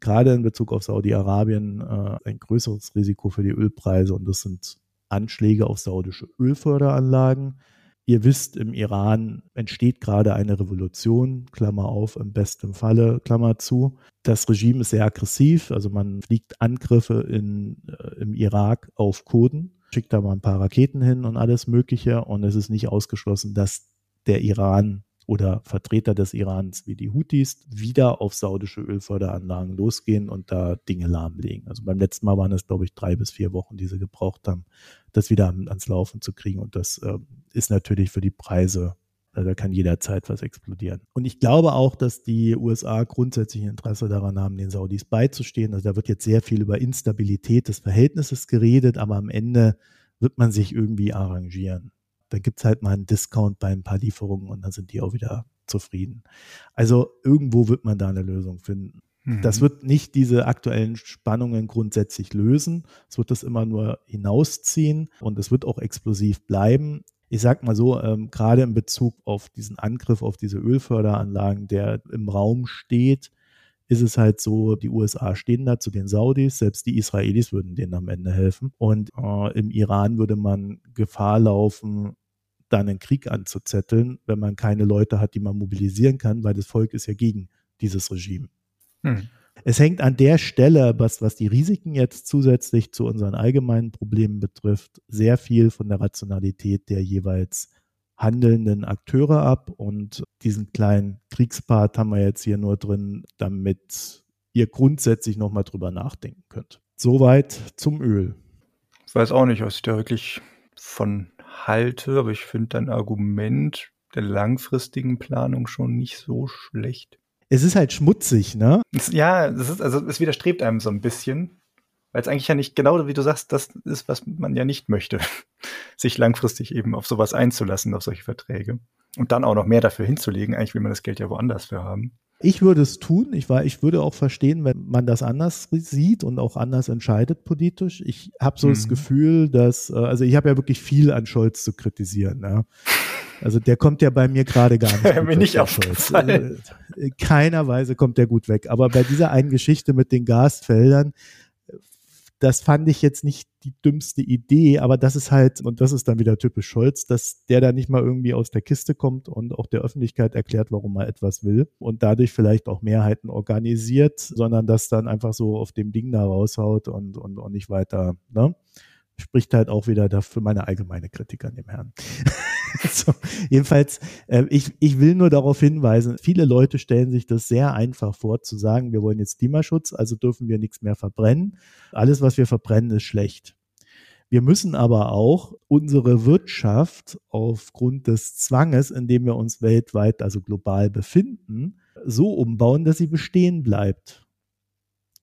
gerade in Bezug auf Saudi-Arabien äh, ein größeres Risiko für die Ölpreise und das sind Anschläge auf saudische Ölförderanlagen. Ihr wisst, im Iran entsteht gerade eine Revolution, Klammer auf, im besten Falle, Klammer zu. Das Regime ist sehr aggressiv, also man fliegt Angriffe in, äh, im Irak auf Kurden, schickt da mal ein paar Raketen hin und alles Mögliche und es ist nicht ausgeschlossen, dass der Iran oder Vertreter des Irans wie die Houthis wieder auf saudische Ölförderanlagen losgehen und da Dinge lahmlegen. Also beim letzten Mal waren es, glaube ich, drei bis vier Wochen, die sie gebraucht haben, das wieder ans Laufen zu kriegen. Und das äh, ist natürlich für die Preise da kann jederzeit was explodieren. Und ich glaube auch, dass die USA grundsätzlich Interesse daran haben, den Saudis beizustehen. Also da wird jetzt sehr viel über Instabilität des Verhältnisses geredet, aber am Ende wird man sich irgendwie arrangieren. Dann gibt's halt mal einen Discount bei ein paar Lieferungen und dann sind die auch wieder zufrieden. Also irgendwo wird man da eine Lösung finden. Das mhm. wird nicht diese aktuellen Spannungen grundsätzlich lösen. Es wird das immer nur hinausziehen und es wird auch explosiv bleiben. Ich sag mal so, ähm, gerade in Bezug auf diesen Angriff auf diese Ölförderanlagen, der im Raum steht, ist es halt so, die USA stehen da zu den Saudis, selbst die Israelis würden denen am Ende helfen. Und äh, im Iran würde man Gefahr laufen, dann einen Krieg anzuzetteln, wenn man keine Leute hat, die man mobilisieren kann, weil das Volk ist ja gegen dieses Regime. Hm. Es hängt an der Stelle, was, was die Risiken jetzt zusätzlich zu unseren allgemeinen Problemen betrifft, sehr viel von der Rationalität der jeweils handelnden Akteure ab. Und diesen kleinen Kriegspart haben wir jetzt hier nur drin, damit ihr grundsätzlich nochmal drüber nachdenken könnt. Soweit zum Öl. Ich weiß auch nicht, was ich da wirklich von halte, aber ich finde dein Argument der langfristigen Planung schon nicht so schlecht es ist halt schmutzig, ne? Ja, es ist, also es widerstrebt einem so ein bisschen, weil es eigentlich ja nicht genau wie du sagst, das ist, was man ja nicht möchte, sich langfristig eben auf sowas einzulassen, auf solche Verträge. Und dann auch noch mehr dafür hinzulegen. Eigentlich will man das Geld ja woanders für haben. Ich würde es tun. Ich, war, ich würde auch verstehen, wenn man das anders sieht und auch anders entscheidet politisch. Ich habe so mhm. das Kefühl, dass, äh, also ich habe ja wirklich viel an Scholz zu kritisieren. Ja. Also der kommt ja bei mir gerade gar nicht. mir nicht aufgefallen. In äh, keiner Weise kommt der gut weg. Aber bei dieser einen Geschichte mit den Gasfeldern, das fand ich jetzt nicht die dümmste Idee, aber das ist halt, und das ist dann wieder typisch Scholz, dass der da nicht mal irgendwie aus der Kiste kommt und auch der Öffentlichkeit erklärt, warum er etwas will und dadurch vielleicht auch Mehrheiten organisiert, sondern das dann einfach so auf dem Ding da raushaut und, und, und nicht weiter, ne? spricht halt auch wieder dafür meine allgemeine Kritik an dem Herrn. so, jedenfalls, äh, ich, ich will nur darauf hinweisen, viele Leute stellen sich das sehr einfach vor, zu sagen, wir wollen jetzt Klimaschutz, also dürfen wir nichts mehr verbrennen. Alles, was wir verbrennen, ist schlecht. Wir müssen aber auch unsere Wirtschaft aufgrund des Zwanges, in dem wir uns weltweit, also global befinden, so umbauen, dass sie bestehen bleibt.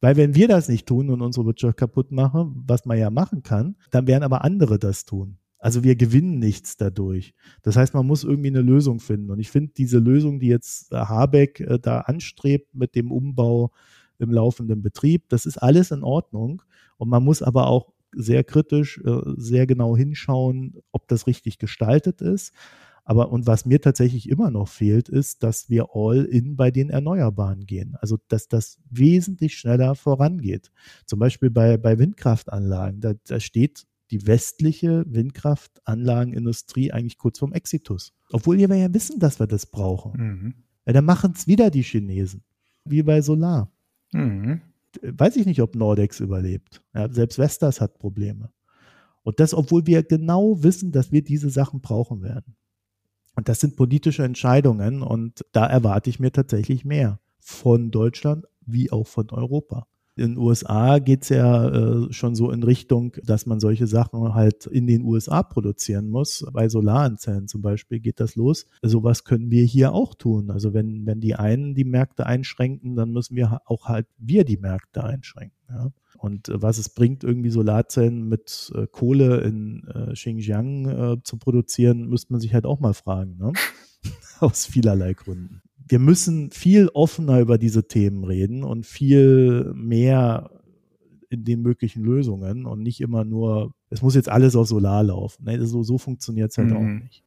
Weil wenn wir das nicht tun und unsere Wirtschaft kaputt machen, was man ja machen kann, dann werden aber andere das tun. Also wir gewinnen nichts dadurch. Das heißt, man muss irgendwie eine Lösung finden. Und ich finde diese Lösung, die jetzt äh, Habeck äh, da anstrebt mit dem Umbau im laufenden Betrieb, das ist alles in Ordnung. Und man muss aber auch sehr kritisch, äh, sehr genau hinschauen, ob das richtig gestaltet ist. Aber und was mir tatsächlich immer noch fehlt, ist, dass wir all in bei den Erneuerbaren gehen. Also dass das wesentlich schneller vorangeht. Zum Beispiel bei, bei Windkraftanlagen. Da, da steht die westliche Windkraftanlagenindustrie eigentlich kurz vorm Exitus. Obwohl wir ja wissen, dass wir das brauchen. Mhm. Ja, dann machen es wieder die Chinesen. Wie bei Solar. Mhm. Weiß ich nicht, ob Nordex überlebt. Ja, selbst Vestas hat Probleme. Und das, obwohl wir genau wissen, dass wir diese Sachen brauchen werden. Und das sind politische Entscheidungen und da erwarte ich mir tatsächlich mehr von Deutschland wie auch von Europa. In den USA geht's ja äh, schon so in Richtung, dass man solche Sachen halt in den USA produzieren muss. Bei Solaranzellen zum Beispiel geht das los. Sowas können wir hier auch tun. Also wenn, wenn die einen die Märkte einschränken, dann müssen wir auch halt wir die Märkte einschränken. Ja. Und äh, was es bringt, irgendwie Solarzellen mit äh, Kohle in äh, Xinjiang äh, zu produzieren, müsste man sich halt auch mal fragen, ne? aus vielerlei Gründen. Wir müssen viel offener über diese Themen reden und viel mehr in den möglichen Lösungen und nicht immer nur, es muss jetzt alles auf Solar laufen. Ne? So, so funktioniert es halt mhm. auch nicht.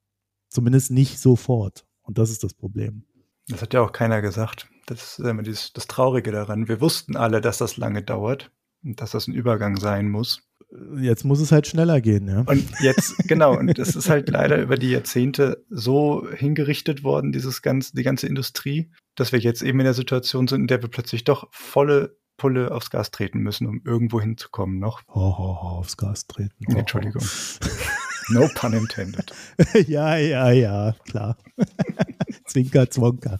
Zumindest nicht sofort. Und das ist das Problem. Das hat ja auch keiner gesagt. Das ist immer dieses, das Traurige daran. Wir wussten alle, dass das lange dauert dass das ein Übergang sein muss. Jetzt muss es halt schneller gehen, ja. Und jetzt, genau, und das ist halt leider über die Jahrzehnte so hingerichtet worden, dieses ganze, die ganze Industrie, dass wir jetzt eben in der Situation sind, in der wir plötzlich doch volle Pulle aufs Gas treten müssen, um irgendwo hinzukommen noch. Ho, ho, ho, aufs Gas treten. Ho, Entschuldigung. No pun intended. ja, ja, ja, klar. Zwinker, Zwonker.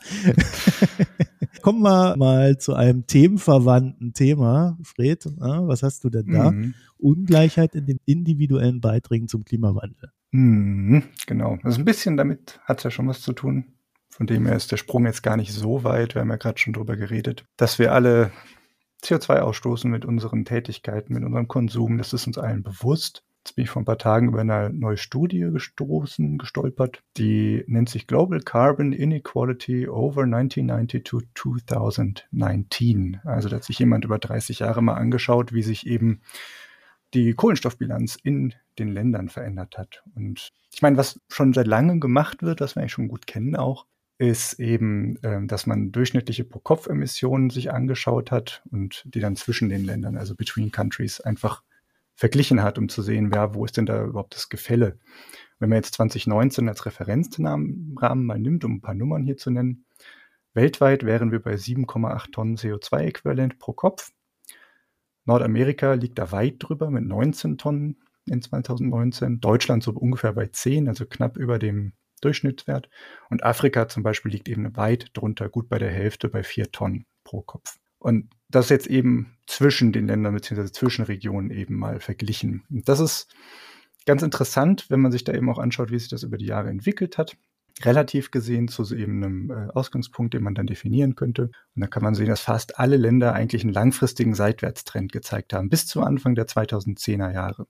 Kommen wir mal zu einem themenverwandten Thema. Fred, was hast du denn da? Mhm. Ungleichheit in den individuellen Beiträgen zum Klimawandel. Mhm, genau. Also ein bisschen damit hat es ja schon was zu tun. Von dem her ist der Sprung jetzt gar nicht so weit. Wir haben ja gerade schon drüber geredet, dass wir alle CO2 ausstoßen mit unseren Tätigkeiten, mit unserem Konsum. Das ist uns allen bewusst. Jetzt bin ich vor ein paar Tagen über eine neue Studie gestoßen, gestolpert. Die nennt sich Global Carbon Inequality over 1990 to 2019. Also da hat sich jemand über 30 Jahre mal angeschaut, wie sich eben die Kohlenstoffbilanz in den Ländern verändert hat. Und ich meine, was schon seit langem gemacht wird, was wir eigentlich schon gut kennen auch, ist eben, äh, dass man durchschnittliche Pro-Kopf-Emissionen sich angeschaut hat und die dann zwischen den Ländern, also between countries, einfach verglichen hat, um zu sehen, ja, wo ist denn da überhaupt das Gefälle. Wenn man jetzt 2019 als Referenzrahmen mal nimmt, um ein paar Nummern hier zu nennen, weltweit wären wir bei 7,8 Tonnen CO2-Äquivalent pro Kopf. Nordamerika liegt da weit drüber mit 19 Tonnen in 2019. Deutschland so ungefähr bei 10, also knapp über dem Durchschnittswert. Und Afrika zum Beispiel liegt eben weit drunter, gut bei der Hälfte, bei 4 Tonnen pro Kopf. Und das jetzt eben zwischen den Ländern bzw. zwischen Regionen eben mal verglichen. Und das ist ganz interessant, wenn man sich da eben auch anschaut, wie sich das über die Jahre entwickelt hat. Relativ gesehen zu so eben einem äh, Ausgangspunkt, den man dann definieren könnte. Und da kann man sehen, dass fast alle Länder eigentlich einen langfristigen Seitwärtstrend gezeigt haben, bis zu Anfang der 2010er Jahre.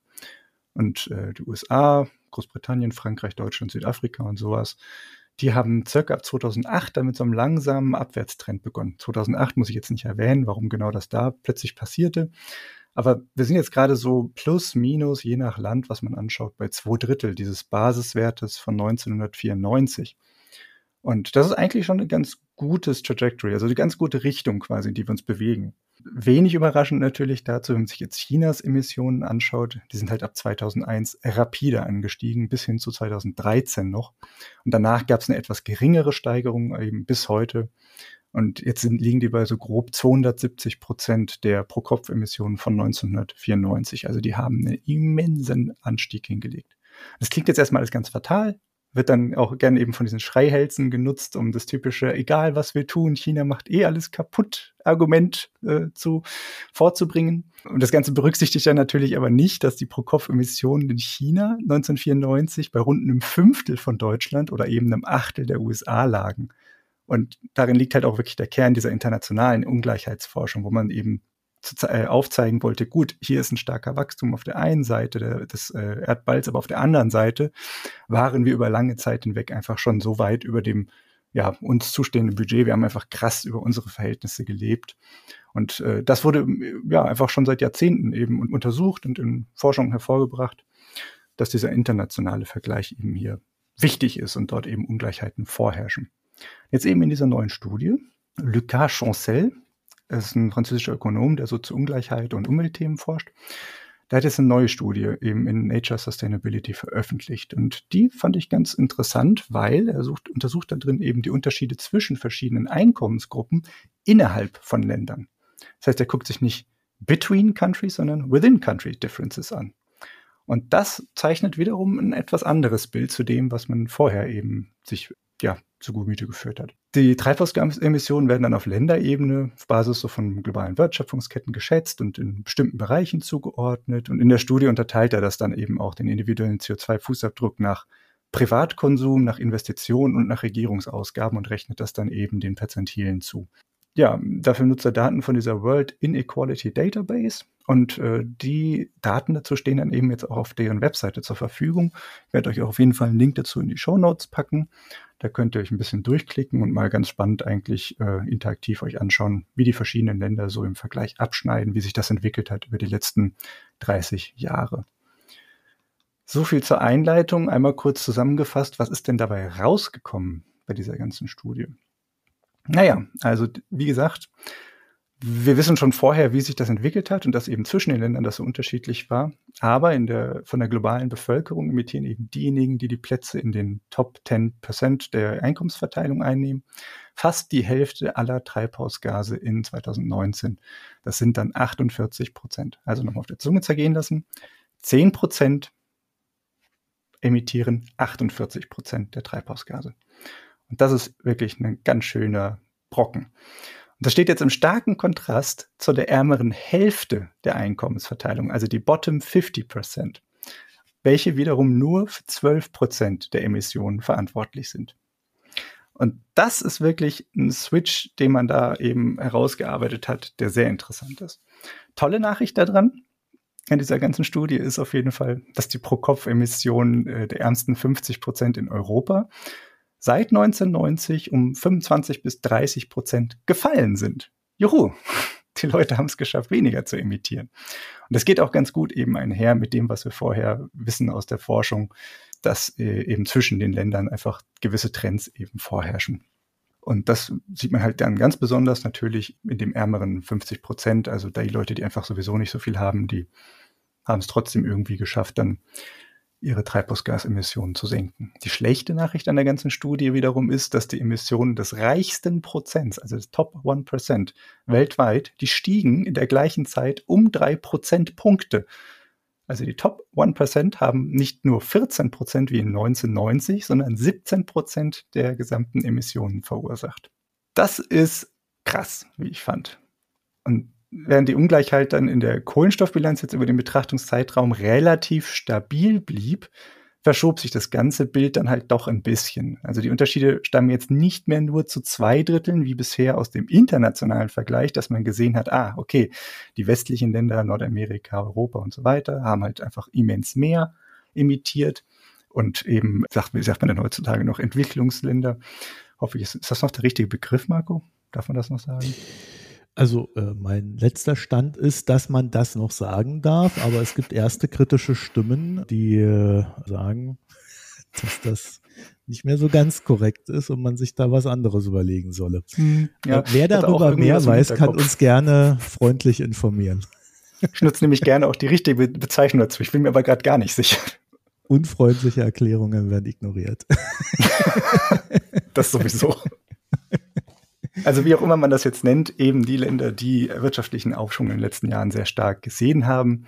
Und äh, die USA, Großbritannien, Frankreich, Deutschland, Südafrika und sowas, die haben circa ab 2008 damit so einem langsamen Abwärtstrend begonnen. 2008 muss ich jetzt nicht erwähnen, warum genau das da plötzlich passierte. Aber wir sind jetzt gerade so plus, minus, je nach Land, was man anschaut, bei zwei Drittel dieses Basiswertes von 1994. Und das ist eigentlich schon ein ganz gutes Trajectory, also eine ganz gute Richtung quasi, in die wir uns bewegen. Wenig überraschend natürlich dazu, wenn man sich jetzt Chinas Emissionen anschaut, die sind halt ab 2001 rapide angestiegen, bis hin zu 2013 noch. Und danach gab es eine etwas geringere Steigerung, eben bis heute. Und jetzt sind, liegen die bei so grob 270 Prozent der Pro-Kopf-Emissionen von 1994. Also die haben einen immensen Anstieg hingelegt. Das klingt jetzt erstmal alles ganz fatal, wird dann auch gerne eben von diesen Schreihälsen genutzt, um das typische, egal was wir tun, China macht eh alles kaputt Argument äh, zu vorzubringen. Und das Ganze berücksichtigt dann natürlich aber nicht, dass die Pro-Kopf-Emissionen in China 1994 bei rund einem Fünftel von Deutschland oder eben einem Achtel der USA lagen. Und darin liegt halt auch wirklich der Kern dieser internationalen Ungleichheitsforschung, wo man eben äh, aufzeigen wollte, gut, hier ist ein starker Wachstum auf der einen Seite des äh, Erdballs, aber auf der anderen Seite waren wir über lange Zeit hinweg einfach schon so weit über dem ja, uns zustehenden Budget. Wir haben einfach krass über unsere Verhältnisse gelebt. Und äh, das wurde ja einfach schon seit Jahrzehnten eben untersucht und in Forschung hervorgebracht, dass dieser internationale Vergleich eben hier wichtig ist und dort eben Ungleichheiten vorherrschen. Jetzt eben in dieser neuen Studie, Lucas Chancel, er ist ein französischer Ökonom, der so zu Ungleichheit und Umweltthemen forscht. Der hat jetzt eine neue Studie eben in Nature Sustainability veröffentlicht. Und die fand ich ganz interessant, weil er sucht, untersucht da drin eben die Unterschiede zwischen verschiedenen Einkommensgruppen innerhalb von Ländern. Das heißt, er guckt sich nicht between countries, sondern within country differences an. Und das zeichnet wiederum ein etwas anderes Bild zu dem, was man vorher eben sich ja, Gemüte geführt hat. Die Treibhausgasemissionen werden dann auf Länderebene auf Basis von globalen Wertschöpfungsketten geschätzt und in bestimmten Bereichen zugeordnet. Und in der Studie unterteilt er das dann eben auch den individuellen CO2-Fußabdruck nach Privatkonsum, nach Investitionen und nach Regierungsausgaben und rechnet das dann eben den Perzentilen zu. Ja, dafür nutzt er Daten von dieser World Inequality Database und äh, die Daten dazu stehen dann eben jetzt auch auf deren Webseite zur Verfügung. Ich werde euch auch auf jeden Fall einen Link dazu in die Show Notes packen. Da könnt ihr euch ein bisschen durchklicken und mal ganz spannend eigentlich äh, interaktiv euch anschauen, wie die verschiedenen Länder so im Vergleich abschneiden, wie sich das entwickelt hat über die letzten 30 Jahre. So viel zur Einleitung. Einmal kurz zusammengefasst, was ist denn dabei rausgekommen bei dieser ganzen Studie? Naja, also wie gesagt, wir wissen schon vorher, wie sich das entwickelt hat und dass eben zwischen den Ländern das so unterschiedlich war. Aber in der, von der globalen Bevölkerung imitieren eben diejenigen, die die Plätze in den Top 10 Prozent der Einkommensverteilung einnehmen, fast die Hälfte aller Treibhausgase in 2019. Das sind dann 48 Prozent. Also nochmal auf der Zunge zergehen lassen. 10 Prozent emittieren 48 Prozent der Treibhausgase. Und das ist wirklich ein ganz schöner Brocken. Und das steht jetzt im starken Kontrast zu der ärmeren Hälfte der Einkommensverteilung, also die Bottom 50%, welche wiederum nur für 12% der Emissionen verantwortlich sind. Und das ist wirklich ein Switch, den man da eben herausgearbeitet hat, der sehr interessant ist. Tolle Nachricht daran. an dieser ganzen Studie ist auf jeden Fall, dass die Pro-Kopf-Emissionen äh, der ärmsten 50 Prozent in Europa seit 1990 um 25 bis 30 Prozent gefallen sind. Juhu! Die Leute haben es geschafft, weniger zu emittieren. Und das geht auch ganz gut eben einher mit dem, was wir vorher wissen aus der Forschung, dass äh, eben zwischen den Ländern einfach gewisse Trends eben vorherrschen. Und das sieht man halt dann ganz besonders natürlich in dem ärmeren 50 Prozent. Also die Leute, die einfach sowieso nicht so viel haben, die haben es trotzdem irgendwie geschafft, dann ihre Treibhausgasemissionen zu senken. Die schlechte Nachricht an der ganzen Studie wiederum ist, dass die Emissionen des reichsten Prozents, also des Top 1% weltweit, die stiegen in der gleichen Zeit um drei Prozentpunkte. Also die Top 1% haben nicht nur 14% wie in 1990, sondern 17% der gesamten Emissionen verursacht. Das ist krass, wie ich fand. Und während die Ungleichheit dann in der Kohlenstoffbilanz jetzt über den Betrachtungszeitraum relativ stabil blieb, verschob sich das ganze Bild dann halt doch ein bisschen. Also die Unterschiede stammen jetzt nicht mehr nur zu zwei Dritteln wie bisher aus dem internationalen Vergleich, dass man gesehen hat, ah, okay, die westlichen Länder, Nordamerika, Europa und so weiter, haben halt einfach immens mehr emittiert und eben, sagt, wie sagt man denn heutzutage noch, Entwicklungsländer. Hoffe ich, ist das noch der richtige Begriff, Marco? Darf man das noch sagen? Also äh, mein letzter Stand ist, dass man das noch sagen darf, aber es gibt erste kritische Stimmen, die äh, sagen, dass das nicht mehr so ganz korrekt ist und man sich da was anderes überlegen solle. Hm, ja, wer darüber mehr weiß, kann uns gerne freundlich informieren. Ich nutze nämlich gerne auch die richtige Bezeichnung dazu. Ich bin mir aber gerade gar nicht sicher. Unfreundliche Erklärungen werden ignoriert. das sowieso. Also wie auch immer man das jetzt nennt, eben die Länder, die wirtschaftlichen Aufschwung in den letzten Jahren sehr stark gesehen haben,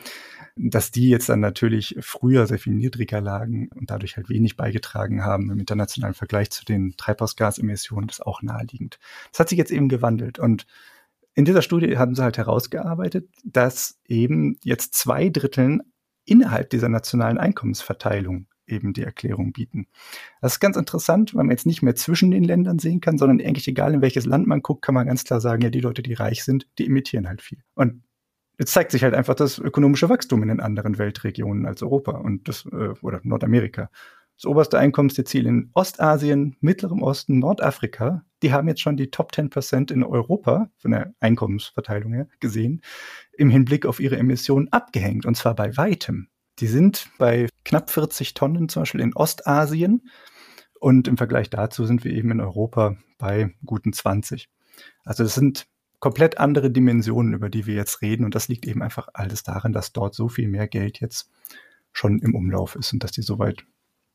dass die jetzt dann natürlich früher sehr viel niedriger lagen und dadurch halt wenig beigetragen haben im internationalen Vergleich zu den Treibhausgasemissionen, das ist auch naheliegend. Das hat sich jetzt eben gewandelt und in dieser Studie haben sie halt herausgearbeitet, dass eben jetzt zwei Dritteln innerhalb dieser nationalen Einkommensverteilung eben die Erklärung bieten. Das ist ganz interessant, weil man jetzt nicht mehr zwischen den Ländern sehen kann, sondern eigentlich egal, in welches Land man guckt, kann man ganz klar sagen, ja, die Leute, die reich sind, die emittieren halt viel. Und jetzt zeigt sich halt einfach das ökonomische Wachstum in den anderen Weltregionen als Europa und das, äh, oder Nordamerika. Das oberste Einkommensziel in Ostasien, Mittlerem Osten, Nordafrika, die haben jetzt schon die Top 10% in Europa von der Einkommensverteilung her gesehen, im Hinblick auf ihre Emissionen abgehängt und zwar bei weitem. Die sind bei knapp 40 Tonnen zum Beispiel in Ostasien und im Vergleich dazu sind wir eben in Europa bei guten 20. Also das sind komplett andere Dimensionen, über die wir jetzt reden und das liegt eben einfach alles daran, dass dort so viel mehr Geld jetzt schon im Umlauf ist und dass die soweit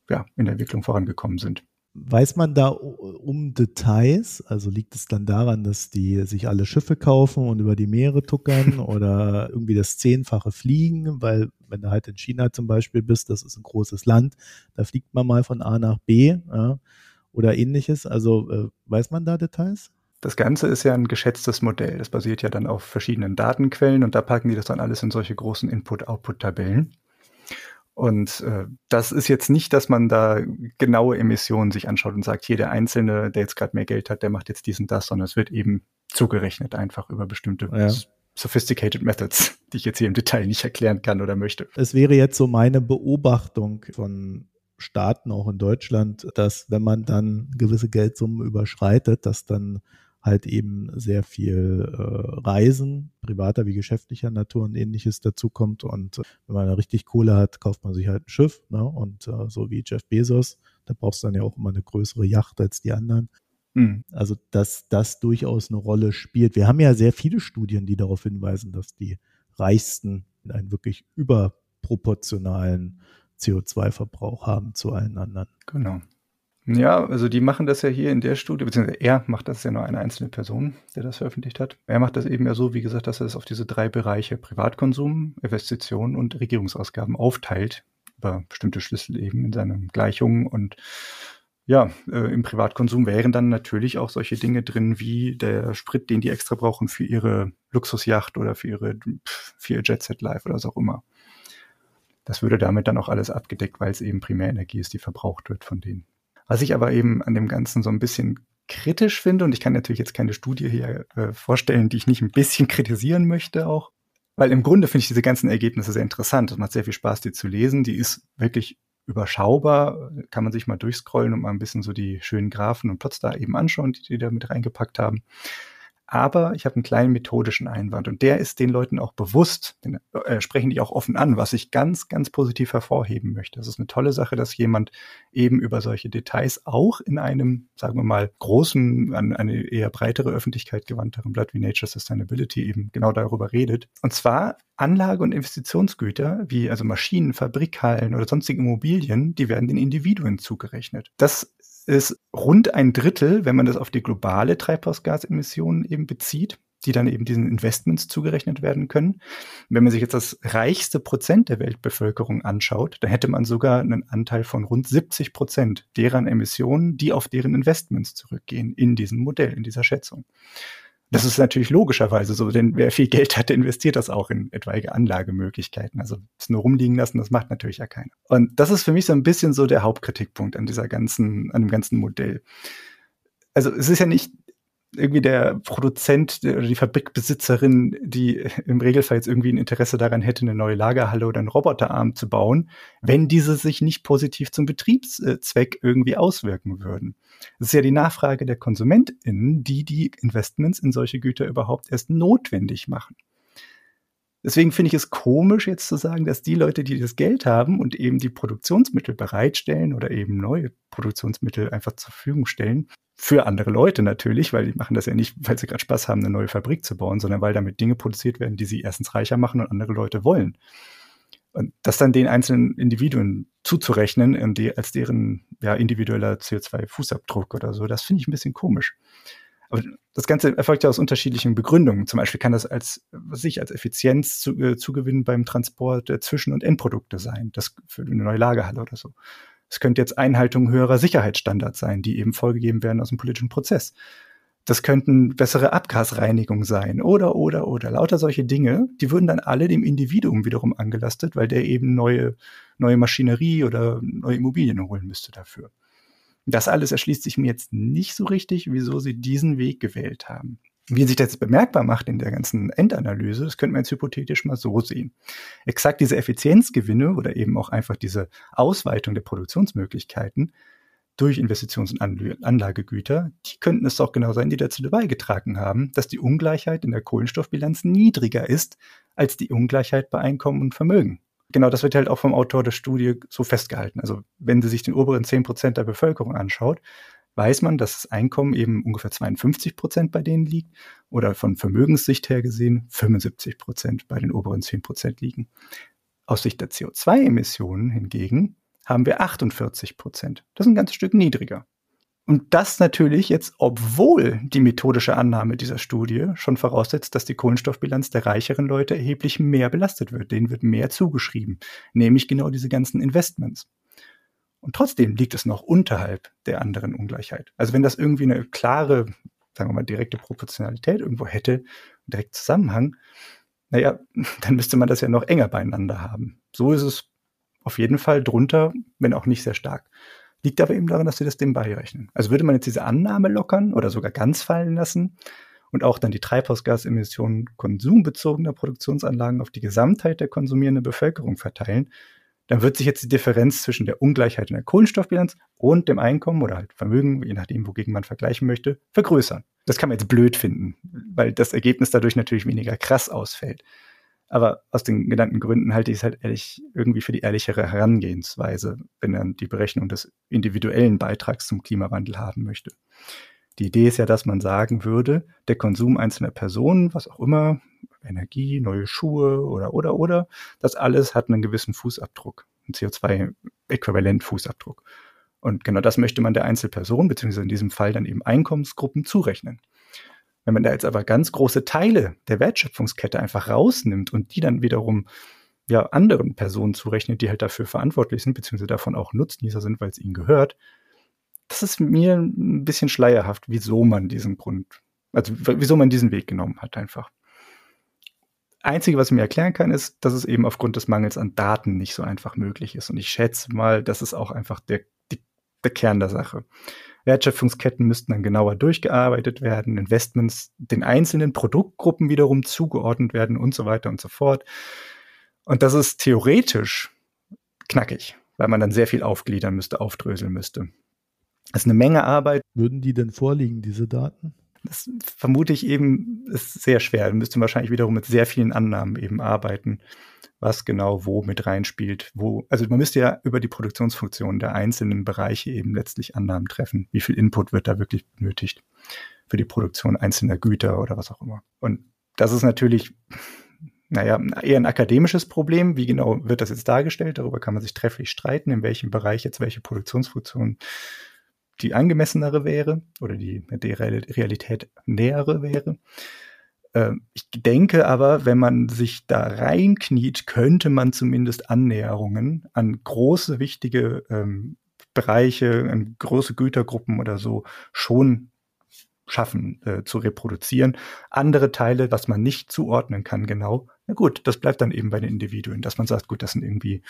ja, in der Entwicklung vorangekommen sind. Weiß man da um Details? Also liegt es dann daran, dass die sich alle Schiffe kaufen und über die Meere tuckern oder irgendwie das Zehnfache fliegen? Weil wenn du halt in China zum Beispiel bist, das ist ein großes Land, da fliegt man mal von A nach B ja, oder ähnliches. Also äh, weiß man da Details? Das Ganze ist ja ein geschätztes Modell. Das basiert ja dann auf verschiedenen Datenquellen und da packen die das dann alles in solche großen Input-Output-Tabellen. Und äh, das ist jetzt nicht, dass man da genaue Emissionen sich anschaut und sagt, hier der Einzelne, der jetzt gerade mehr Geld hat, der macht jetzt dies und das, sondern es wird eben zugerechnet einfach über bestimmte ja. sophisticated methods, die ich jetzt hier im Detail nicht erklären kann oder möchte. Es wäre jetzt so meine Beobachtung von Staaten, auch in Deutschland, dass wenn man dann gewisse Geldsummen überschreitet, dass dann halt eben sehr viel äh, Reisen, privater wie geschäftlicher Natur und ähnliches dazukommt. Und äh, wenn man da richtig Kohle hat, kauft man sich halt ein Schiff. Ne? Und äh, so wie Jeff Bezos, da brauchst du dann ja auch immer eine größere Yacht als die anderen. Mhm. Also, dass das durchaus eine Rolle spielt. Wir haben ja sehr viele Studien, die darauf hinweisen, dass die Reichsten einen wirklich überproportionalen CO2-Verbrauch haben zu allen anderen. Genau. Ja, also die machen das ja hier in der Studie, beziehungsweise er macht das ja nur eine einzelne Person, der das veröffentlicht hat. Er macht das eben ja so, wie gesagt, dass er das auf diese drei Bereiche Privatkonsum, Investitionen und Regierungsausgaben aufteilt, über bestimmte Schlüssel eben in seinen Gleichungen und ja, äh, im Privatkonsum wären dann natürlich auch solche Dinge drin wie der Sprit, den die extra brauchen für ihre Luxusjacht oder für ihre für ihr Jet Set Life oder was auch immer. Das würde damit dann auch alles abgedeckt, weil es eben Primärenergie ist, die verbraucht wird von denen. Was ich aber eben an dem Ganzen so ein bisschen kritisch finde, und ich kann natürlich jetzt keine Studie hier äh, vorstellen, die ich nicht ein bisschen kritisieren möchte auch, Weil im Grunde finde ich diese ganzen Ergebnisse sehr interessant. Es macht sehr viel Spaß, die zu lesen. Die ist wirklich überschaubar. Kann man sich mal durchscrollen und mal ein bisschen so die schönen Graphen und Plots da eben anschauen, die die da mit reingepackt haben. Aber ich habe einen kleinen methodischen Einwand und der ist den Leuten auch bewusst, den äh, sprechen die auch offen an, was ich ganz, ganz positiv hervorheben möchte. Das ist eine tolle Sache, dass jemand eben über solche Details auch in einem, sagen wir mal, großen, an eine eher breitere Öffentlichkeit gewandteren Blatt wie Nature Sustainability eben genau darüber redet. Und zwar Anlage- und Investitionsgüter wie also Maschinen, Fabrikhallen oder sonstige Immobilien, die werden den Individuen zugerechnet. Das ist rund ein Drittel, wenn man das auf die globale Treibhausgasemissionen eben bezieht, die dann eben diesen Investments zugerechnet werden können. Wenn man sich jetzt das reichste Prozent der Weltbevölkerung anschaut, dann hätte man sogar einen Anteil von rund 70 Prozent deren Emissionen, die auf deren Investments zurückgehen in diesem Modell, in dieser Schätzung. Das ist natürlich logischerweise so, denn wer viel Geld hat, investiert das auch in etwaige Anlagemöglichkeiten. Also es nur rumliegen lassen, das macht natürlich ja keiner. Und das ist für mich so ein bisschen so der Hauptkritikpunkt an dieser ganzen, an dem ganzen Modell. Also es ist ja nicht irgendwie der Produzent oder die Fabrikbesitzerin, die im Regelfall jetzt irgendwie ein Interesse daran hätte, eine neue Lagerhalle oder einen Roboterarm zu bauen, wenn diese sich nicht positiv zum Betriebszweck irgendwie auswirken würden. Es ist ja die Nachfrage der KonsumentInnen, die die Investments in solche Güter überhaupt erst notwendig machen. Deswegen finde ich es komisch, jetzt zu sagen, dass die Leute, die das Geld haben und eben die Produktionsmittel bereitstellen oder eben neue Produktionsmittel einfach zur Verfügung stellen, für andere Leute natürlich, weil die machen das ja nicht, weil sie gerade Spaß haben, eine neue Fabrik zu bauen, sondern weil damit Dinge produziert werden, die sie erstens reicher machen und andere Leute wollen. Und das dann den einzelnen Individuen zuzurechnen, und die, als deren ja, individueller CO2-Fußabdruck oder so, das finde ich ein bisschen komisch. Aber das Ganze erfolgt ja aus unterschiedlichen Begründungen. Zum Beispiel kann das als, was ich, als Effizienz zu, äh, zugewinn beim Transport der Zwischen- und Endprodukte sein. Das für eine neue Lagerhalle oder so. Es könnte jetzt Einhaltung höherer Sicherheitsstandards sein, die eben vorgegeben werden aus dem politischen Prozess. Das könnten bessere Abgasreinigung sein oder, oder, oder. Lauter solche Dinge, die würden dann alle dem Individuum wiederum angelastet, weil der eben neue, neue Maschinerie oder neue Immobilien holen müsste dafür. Das alles erschließt sich mir jetzt nicht so richtig, wieso sie diesen Weg gewählt haben. Wie sich das bemerkbar macht in der ganzen Endanalyse, das könnte man jetzt hypothetisch mal so sehen. Exakt diese Effizienzgewinne oder eben auch einfach diese Ausweitung der Produktionsmöglichkeiten durch Investitions- und Anlagegüter, die könnten es doch genau sein, die dazu beigetragen haben, dass die Ungleichheit in der Kohlenstoffbilanz niedriger ist als die Ungleichheit bei Einkommen und Vermögen. Genau, das wird halt auch vom Autor der Studie so festgehalten. Also wenn sie sich den oberen 10 Prozent der Bevölkerung anschaut, weiß man, dass das Einkommen eben ungefähr 52 Prozent bei denen liegt oder von Vermögenssicht her gesehen 75 Prozent bei den oberen 10 Prozent liegen. Aus Sicht der CO2-Emissionen hingegen haben wir 48 Prozent. Das ist ein ganzes Stück niedriger. Und das natürlich jetzt, obwohl die methodische Annahme dieser Studie schon voraussetzt, dass die Kohlenstoffbilanz der reicheren Leute erheblich mehr belastet wird. Denen wird mehr zugeschrieben, nämlich genau diese ganzen Investments. Und trotzdem liegt es noch unterhalb der anderen Ungleichheit. Also wenn das irgendwie eine klare, sagen wir mal, direkte Proportionalität irgendwo hätte, direkt Zusammenhang, naja, dann müsste man das ja noch enger beieinander haben. So ist es auf jeden Fall drunter, wenn auch nicht sehr stark. Liegt aber eben daran, dass sie das dem beirechnen. Also würde man jetzt diese Annahme lockern oder sogar ganz fallen lassen und auch dann die Treibhausgasemissionen konsumbezogener Produktionsanlagen auf die Gesamtheit der konsumierenden Bevölkerung verteilen, dann wird sich jetzt die Differenz zwischen der Ungleichheit in der Kohlenstoffbilanz und dem Einkommen oder halt Vermögen, je nachdem, wogegen man vergleichen möchte, vergrößern. Das kann man jetzt blöd finden, weil das Ergebnis dadurch natürlich weniger krass ausfällt. Aber aus den genannten Gründen halte ich es halt ehrlich irgendwie für die ehrlichere Herangehensweise, wenn man die Berechnung des individuellen Beitrags zum Klimawandel haben möchte. Die Idee ist ja, dass man sagen würde, der Konsum einzelner Personen, was auch immer, Energie, neue Schuhe oder, oder, oder, das alles hat einen gewissen Fußabdruck, einen CO2-Äquivalent-Fußabdruck. Und genau das möchte man der Einzelperson, beziehungsweise in diesem Fall dann eben Einkommensgruppen zurechnen. Wenn man da jetzt aber ganz große Teile der Wertschöpfungskette einfach rausnimmt und die dann wiederum ja anderen Personen zurechnet, die halt dafür verantwortlich sind, beziehungsweise davon auch Nutznießer sind, weil es ihnen gehört, das ist mir ein bisschen schleierhaft, wieso man diesen Grund, also wieso man diesen Weg genommen hat einfach. Einzige, was ich mir erklären kann, ist, dass es eben aufgrund des Mangels an Daten nicht so einfach möglich ist. Und ich schätze mal, dass es auch einfach der, die, der Kern der Sache. Wertschöpfungsketten müssten dann genauer durchgearbeitet werden, Investments den einzelnen Produktgruppen wiederum zugeordnet werden und so weiter und so fort. Und das ist theoretisch knackig, weil man dann sehr viel aufgliedern müsste, aufdröseln müsste. Das ist eine Menge Arbeit. Würden die denn vorliegen, diese Daten? Das vermute ich eben, ist sehr schwer. Man müsste wahrscheinlich wiederum mit sehr vielen Annahmen eben arbeiten, was genau wo mit reinspielt. Wo, also man müsste ja über die Produktionsfunktion der einzelnen Bereiche eben letztlich Annahmen treffen. Wie viel Input wird da wirklich benötigt für die Produktion einzelner Güter oder was auch immer. Und das ist natürlich, naja, eher ein akademisches Problem. Wie genau wird das jetzt dargestellt? Darüber kann man sich trefflich streiten, in welchem Bereich jetzt welche Produktionsfunktion die angemessenere wäre oder die der Realität nähere wäre. Ähm, ich denke aber, wenn man sich da reinkniet, könnte man zumindest Annäherungen an große, wichtige ähm, Bereiche, an große Gütergruppen oder so schon schaffen äh, zu reproduzieren. Andere Teile, was man nicht zuordnen kann, genau, na gut, das bleibt dann eben bei den Individuen, dass man sagt, gut, das sind irgendwie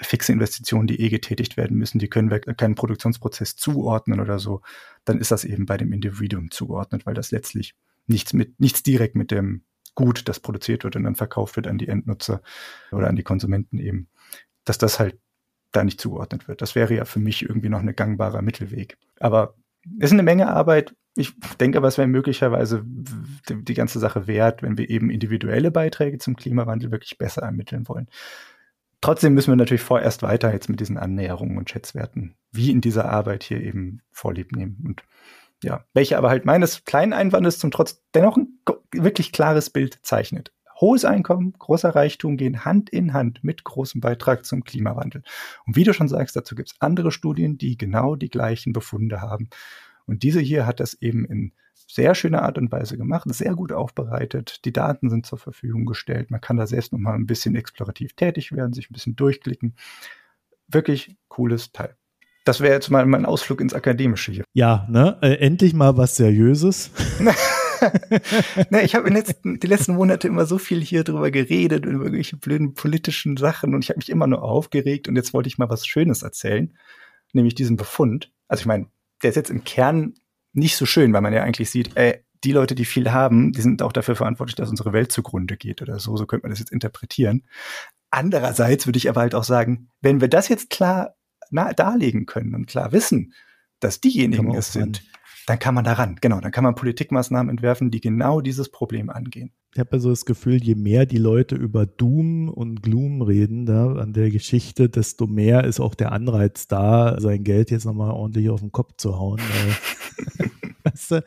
fixe Investitionen, die eh getätigt werden müssen, die können wir keinen Produktionsprozess zuordnen oder so, dann ist das eben bei dem Individuum zugeordnet, weil das letztlich nichts mit, nichts direkt mit dem Gut, das produziert wird und dann verkauft wird an die Endnutzer oder an die Konsumenten eben, dass das halt da nicht zugeordnet wird. Das wäre ja für mich irgendwie noch ein gangbarer Mittelweg. Aber es ist eine Menge Arbeit. Ich denke aber, es wäre möglicherweise die, die ganze Sache wert, wenn wir eben individuelle Beiträge zum Klimawandel wirklich besser ermitteln wollen. Trotzdem müssen wir natürlich vorerst weiter jetzt mit diesen Annäherungen und Schätzwerten, wie in dieser Arbeit hier eben vorlieb nehmen. Und ja, welche aber halt meines kleinen Einwandes zum Trotz dennoch ein wirklich klares Bild zeichnet. Hohes Einkommen, großer Reichtum gehen Hand in Hand mit großem Beitrag zum Klimawandel. Und wie du schon sagst, dazu gibt es andere Studien, die genau die gleichen Befunde haben. Und diese hier hat das eben in sehr schöner Art und Weise gemacht, sehr gut aufbereitet. Die Daten sind zur Verfügung gestellt. Man kann da selbst noch mal ein bisschen explorativ tätig werden, sich ein bisschen durchklicken. Wirklich cooles Teil. Das wäre jetzt mal mein Ausflug ins Akademische hier. Ja, ne? Äh, endlich mal was Seriöses. ne, ich habe die letzten Monate immer so viel hier drüber geredet, über irgendwelche blöden politischen Sachen und ich habe mich immer nur aufgeregt und jetzt wollte ich mal was Schönes erzählen, nämlich diesen Befund. Also ich meine, der ist jetzt im Kern nicht so schön, weil man ja eigentlich sieht, ey, die Leute, die viel haben, die sind auch dafür verantwortlich, dass unsere Welt zugrunde geht oder so. So könnte man das jetzt interpretieren. Andererseits würde ich aber halt auch sagen, wenn wir das jetzt klar darlegen können und klar wissen, dass diejenigen es sind, dann kann man daran, genau, dann kann man Politikmaßnahmen entwerfen, die genau dieses Problem angehen. Ich habe ja so das Gefühl, je mehr die Leute über Doom und Gloom reden da an der Geschichte, desto mehr ist auch der Anreiz da, sein Geld jetzt nochmal ordentlich auf den Kopf zu hauen. weißt du,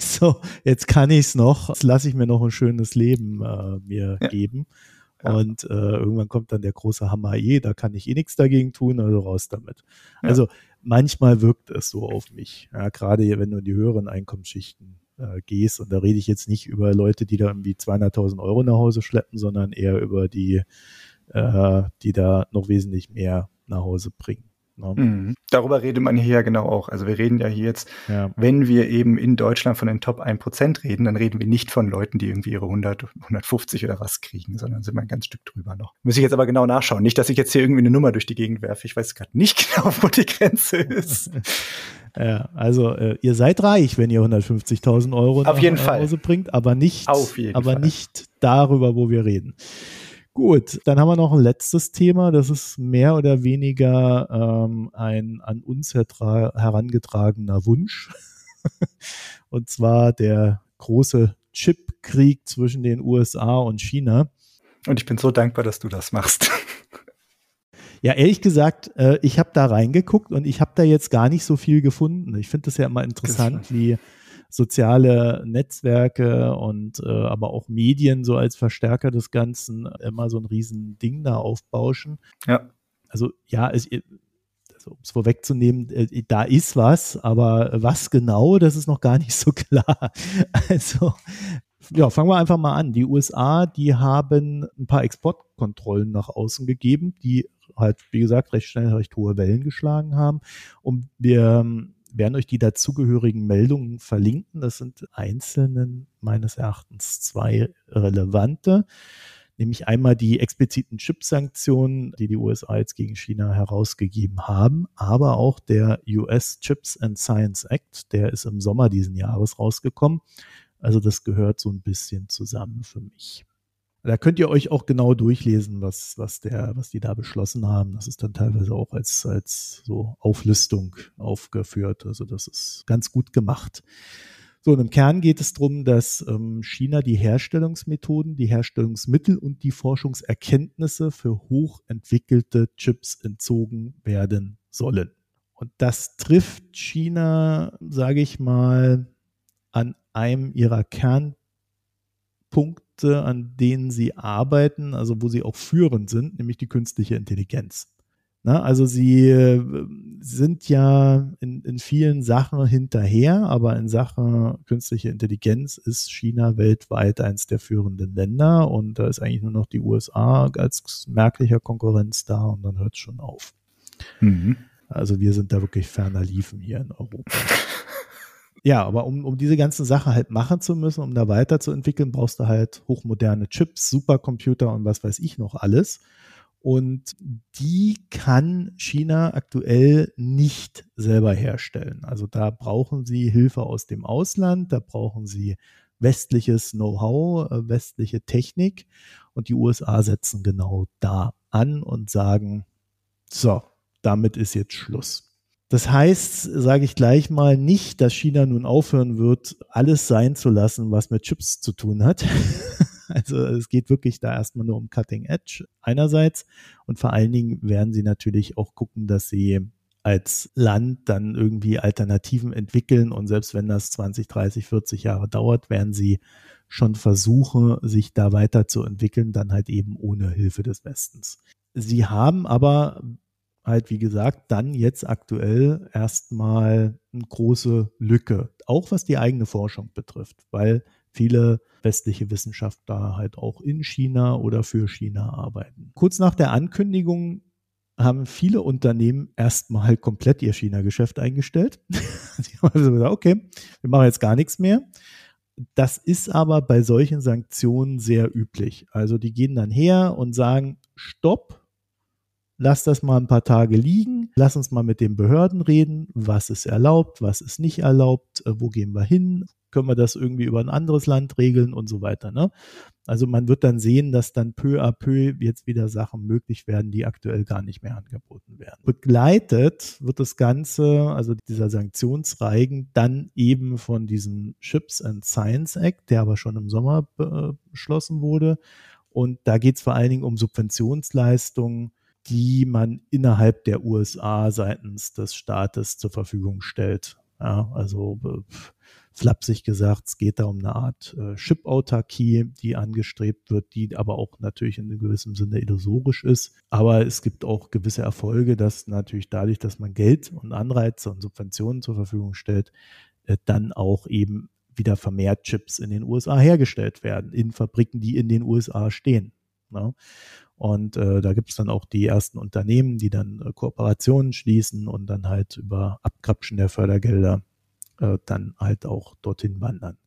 so, jetzt kann ich es noch, jetzt lasse ich mir noch ein schönes Leben äh, mir ja. geben. Ja. Und äh, irgendwann kommt dann der große Hammer eh, da kann ich eh nichts dagegen tun, also raus damit. Ja. Also manchmal wirkt es so auf mich. Ja, gerade wenn du in die höheren Einkommensschichten äh, gehst. Und da rede ich jetzt nicht über Leute, die da irgendwie 200.000 Euro nach Hause schleppen, sondern eher über die, äh, die da noch wesentlich mehr nach Hause bringen. Ne? Mhm. Darüber redet man hier ja genau auch. Also wir reden ja hier jetzt, ja. wenn wir eben in Deutschland von den Top 1% reden, dann reden wir nicht von Leuten, die irgendwie ihre 100, 150 oder was kriegen, sondern sind wir ein ganz Stück drüber noch. Muss ich jetzt aber genau nachschauen. Nicht, dass ich jetzt hier irgendwie eine Nummer durch die Gegend werfe. Ich weiß gerade nicht genau, wo die Grenze ist. ja, also äh, ihr seid reich, wenn ihr 150.000 Euro Auf jeden nach Hause Fall. bringt, aber nicht, aber Fall. nicht darüber, wo wir reden. Gut, dann haben wir noch ein letztes Thema. Das ist mehr oder weniger ähm, ein an uns herangetragener Wunsch. und zwar der große Chipkrieg zwischen den USA und China. Und ich bin so dankbar, dass du das machst. Ja, ehrlich gesagt, äh, ich habe da reingeguckt und ich habe da jetzt gar nicht so viel gefunden. Ich finde das ja immer interessant, wie soziale Netzwerke und äh, aber auch Medien so als Verstärker des Ganzen immer so ein riesen Ding da aufbauschen. Ja. Also ja, es, also, um es vorwegzunehmen, äh, da ist was, aber was genau, das ist noch gar nicht so klar. Also ja, fangen wir einfach mal an. Die USA, die haben ein paar Exportkontrollen nach außen gegeben, die halt, wie gesagt, recht schnell recht hohe Wellen geschlagen haben. Und wir werden euch die dazugehörigen Meldungen verlinken. Das sind einzelnen meines Erachtens zwei relevante. nämlich einmal die expliziten Chip-Sanktionen, die die USA jetzt gegen China herausgegeben haben, aber auch der US Chips and Science Act, der ist im Sommer diesen Jahres rausgekommen. Also das gehört so ein bisschen zusammen für mich. Da könnt ihr euch auch genau durchlesen, was, was, der, was die da beschlossen haben. Das ist dann teilweise auch als, als so Auflistung aufgeführt. Also das ist ganz gut gemacht. So, und im Kern geht es darum, dass ähm, China die Herstellungsmethoden, die Herstellungsmittel und die Forschungserkenntnisse für hochentwickelte Chips entzogen werden sollen. Und das trifft China, sage ich mal, an einem ihrer Kernpunkte Punkte, an denen sie arbeiten, also wo sie auch führend sind, nämlich die künstliche Intelligenz. Na, also sie äh, sind ja in, in vielen Sachen hinterher, aber in Sachen künstliche Intelligenz ist China weltweit eins der führenden Länder und da ist eigentlich nur noch die USA als merklicher Konkurrenz da und dann hört es schon auf. Mhm. Also wir sind da wirklich ferner liefen hier in Europa. Ja, aber um, um diese ganzen Sachen halt machen zu müssen, um da weiterzuentwickeln, brauchst du halt hochmoderne Chips, Supercomputer und was weiß ich noch alles. Und die kann China aktuell nicht selber herstellen. Also da brauchen sie Hilfe aus dem Ausland, da brauchen sie westliches Know-how, äh, westliche Technik. Und die USA setzen genau da an und sagen, so, damit ist jetzt Schluss. Das heißt, sage ich gleich mal, nicht, dass China nun aufhören wird, alles sein zu lassen, was mit Chips zu tun hat. also es geht wirklich da erstmal nur um Cutting Edge einerseits und vor allen Dingen werden sie natürlich auch gucken, dass sie als Land dann irgendwie Alternativen entwickeln und selbst wenn das 20, 30, 40 Jahre dauert, werden sie schon versuchen, sich da weiterzuentwickeln, dann halt eben ohne Hilfe des Westens. Sie haben aber halt, wie gesagt, dann jetzt aktuell erstmal eine große Lücke, auch was die eigene Forschung betrifft, weil viele westliche Wissenschaftler halt auch in China oder für China arbeiten. Kurz nach der Ankündigung haben viele Unternehmen erstmal komplett ihr China-Geschäft eingestellt. Sie haben also gesagt, okay, wir machen jetzt gar nichts mehr. Das ist aber bei solchen Sanktionen sehr üblich. Also die gehen dann her und sagen, stopp, lass das mal ein paar Tage liegen, lass uns mal mit den Behörden reden, was ist erlaubt, was ist nicht erlaubt, äh, wo gehen wir hin, können wir das irgendwie über ein anderes Land regeln und so weiter. Ne? Also man wird dann sehen, dass dann peu à peu jetzt wieder Sachen möglich werden, die aktuell gar nicht mehr angeboten werden. Begleitet wird das Ganze, also dieser Sanktionsreigen, dann eben von diesem Chips and Science Act, der aber schon im Sommer beschlossen wurde. Und da geht es vor allen Dingen um Subventionsleistungen die man innerhalb der USA seitens des Staates zur Verfügung stellt. Ja, also äh, flapsig gesagt, es geht da um eine Art äh, Chip-Autarkie, die angestrebt wird, die aber auch natürlich in gewissem Sinne illusorisch ist. Aber es gibt auch gewisse Erfolge, dass natürlich dadurch, dass man Geld und Anreize und Subventionen zur Verfügung stellt, äh, dann auch eben wieder vermehrt Chips in den USA hergestellt werden, in Fabriken, die in den USA stehen. Ja. Und äh, da gibt es dann auch die ersten Unternehmen, die dann äh, Kooperationen schließen und dann halt über Abkrapschen der Fördergelder äh, dann halt auch dorthin wandern.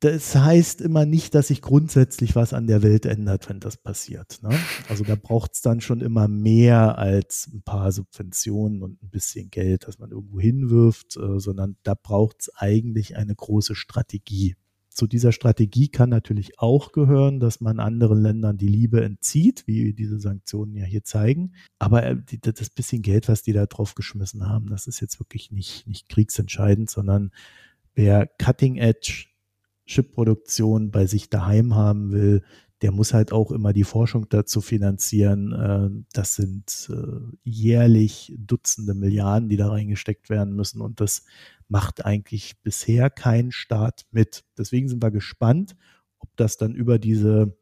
Das heißt immer nicht, dass sich grundsätzlich was an der Welt ändert, wenn das passiert. Ne? Also da braucht es dann schon immer mehr als ein paar Subventionen und ein bisschen Geld, das man irgendwo hinwirft, äh, sondern da braucht es eigentlich eine große Strategie zu dieser Strategie kann natürlich auch gehören, dass man anderen Ländern die Liebe entzieht, wie diese Sanktionen ja hier zeigen. Aber äh, das bisschen Geld, was die da drauf geschmissen haben, das ist jetzt wirklich nicht, nicht kriegsentscheidend, sondern wer Cutting Edge Chipproduktion bei sich daheim haben will, der muss halt auch immer die Forschung dazu finanzieren. Äh, das sind äh, jährlich Dutzende Milliarden, die da reingesteckt werden müssen. Und das macht eigentlich bisher kein Staat mit. Deswegen sind wir gespannt, ob das dann über diese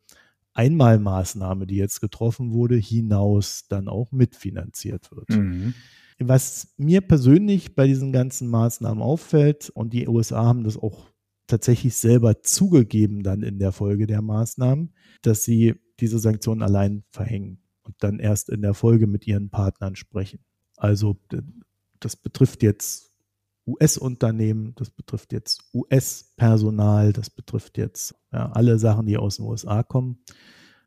Einmalmaßnahme, die jetzt getroffen wurde, hinaus dann auch mitfinanziert wird. Mhm. Was mir persönlich bei diesen ganzen Maßnahmen auffällt, und die USA haben das auch tatsächlich selber zugegeben dann in der Folge der Maßnahmen, dass sie diese Sanktionen allein verhängen und dann erst in der Folge mit ihren Partnern sprechen. Also das betrifft jetzt US-Unternehmen, das betrifft jetzt US-Personal, das betrifft jetzt ja, alle Sachen, die aus den USA kommen.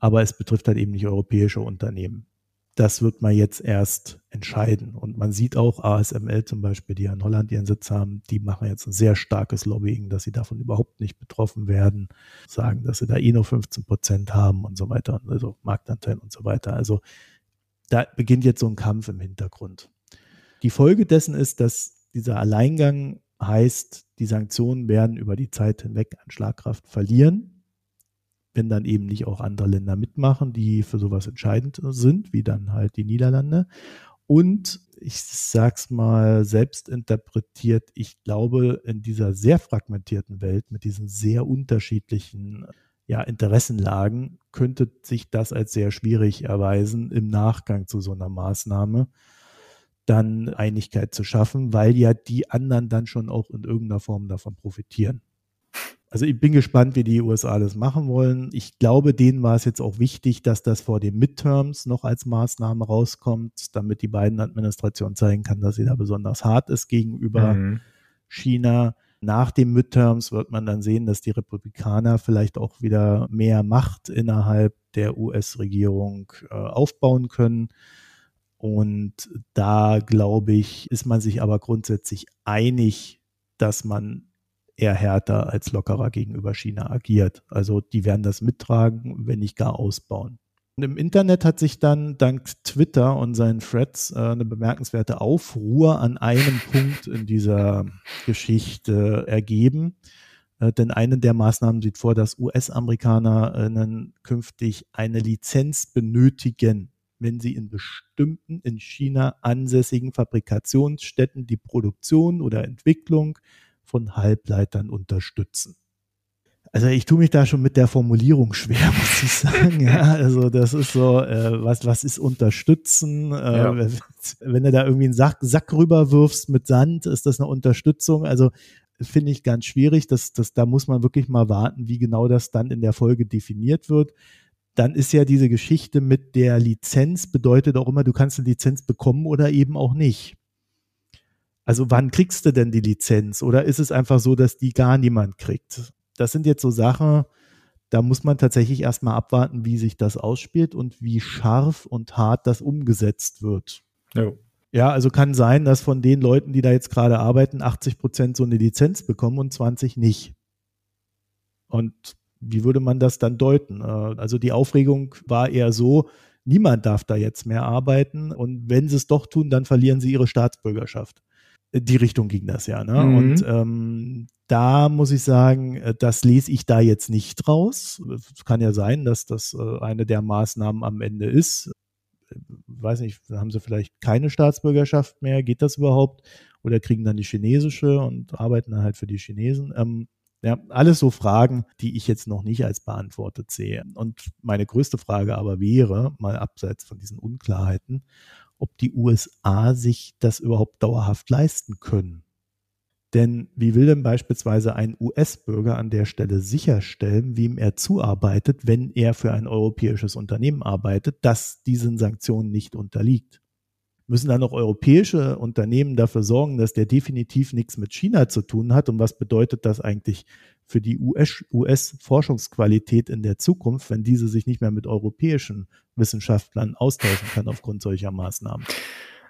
aber es betrifft halt eben nicht europäische Unternehmen. Das wird man jetzt erst entscheiden. Und man sieht auch ASML zum Beispiel, die ja in Holland ihren Sitz haben, die machen jetzt ein sehr starkes Lobbying, dass sie davon überhaupt nicht betroffen werden, sagen, dass sie da eh nur 15 Prozent haben und so weiter, also Marktanteil und so weiter. Also da beginnt jetzt so ein Kampf im Hintergrund. Die Folge dessen ist, dass dieser Alleingang heißt, die Sanktionen werden über die Zeit hinweg an Schlagkraft verlieren, wenn dann eben nicht auch andere Länder mitmachen, die für sowas entscheidend sind, wie dann halt die Niederlande. Und ich sag's mal selbst interpretiert, ich glaube, in dieser sehr fragmentierten Welt mit diesen sehr unterschiedlichen ja, Interessenlagen könnte sich das als sehr schwierig erweisen im Nachgang zu so einer Maßnahme dann Einigkeit zu schaffen, weil ja die anderen dann schon auch in irgendeiner Form davon profitieren. Also ich bin gespannt, wie die USA das machen wollen. Ich glaube, denen war es jetzt auch wichtig, dass das vor den Midterms noch als Maßnahme rauskommt, damit die beiden Administrationen zeigen kann, dass sie da besonders hart ist gegenüber mhm. China. Nach den Midterms wird man dann sehen, dass die Republikaner vielleicht auch wieder mehr Macht innerhalb der US-Regierung äh, aufbauen können. Und da glaube ich, ist man sich aber grundsätzlich einig, dass man eher härter als lockerer gegenüber China agiert. Also die werden das mittragen, wenn nicht gar ausbauen. Und im Internet hat sich dann dank Twitter und seinen Threads äh, eine bemerkenswerte Aufruhr an einem Punkt in dieser Geschichte ergeben. Äh, denn eine der Maßnahmen sieht vor, dass US-Amerikanerinnen künftig eine Lizenz benötigen, wenn sie in bestimmten in China ansässigen Fabrikationsstätten die Produktion oder Entwicklung von Halbleitern unterstützen. Also ich tue mich da schon mit der Formulierung schwer, muss ich sagen. Ja, also das ist so, äh, was, was ist unterstützen? Äh, ja. Wenn du da irgendwie einen Sack, Sack rüberwirfst mit Sand, ist das eine Unterstützung? Also finde ich ganz schwierig. Das, das, da muss man wirklich mal warten, wie genau das dann in der Folge definiert wird dann ist ja diese Geschichte mit der Lizenz bedeutet auch immer, du kannst eine Lizenz bekommen oder eben auch nicht. Also wann kriegst du denn die Lizenz? Oder ist es einfach so, dass die gar niemand kriegt? Das sind jetzt so Sachen, da muss man tatsächlich erstmal abwarten, wie sich das ausspielt und wie scharf und hart das umgesetzt wird. Ja. Ja, also kann sein, dass von den Leuten, die da jetzt gerade arbeiten, 80 Prozent so eine Lizenz bekommen und 20 nicht. Und wie würde man das dann deuten? Äh, also die Aufregung war eher so, niemand darf da jetzt mehr arbeiten und wenn sie es doch tun, dann verlieren sie ihre Staatsbürgerschaft. Äh, die Richtung ging das ja. Ne? Mhm. Und ähm, da muss ich sagen, äh, das lese ich da jetzt nicht raus. Es kann ja sein, dass das eine der Maßnahmen am Ende ist. Weiß nicht, haben sie vielleicht keine Staatsbürgerschaft mehr? Geht das überhaupt? Oder kriegen dann die chinesische und arbeiten dann halt für die Chinesen? Ähm, ja, alles so Fragen, die ich jetzt noch nicht als beantwortet sehe. Und meine größte Frage aber wäre, mal abseits von diesen Unklarheiten, ob die USA sich das überhaupt dauerhaft leisten können. Denn wie will denn beispielsweise ein US-Bürger an der Stelle sicherstellen, wem er zuarbeitet, wenn er für ein europäisches Unternehmen arbeitet, das diesen Sanktionen nicht unterliegt? Müssen dann auch europäische Unternehmen dafür sorgen, dass der definitiv nichts mit China zu tun hat. Und was bedeutet das eigentlich für die US-Forschungsqualität in der Zukunft, wenn diese sich nicht mehr mit europäischen Wissenschaftlern austauschen kann aufgrund solcher Maßnahmen?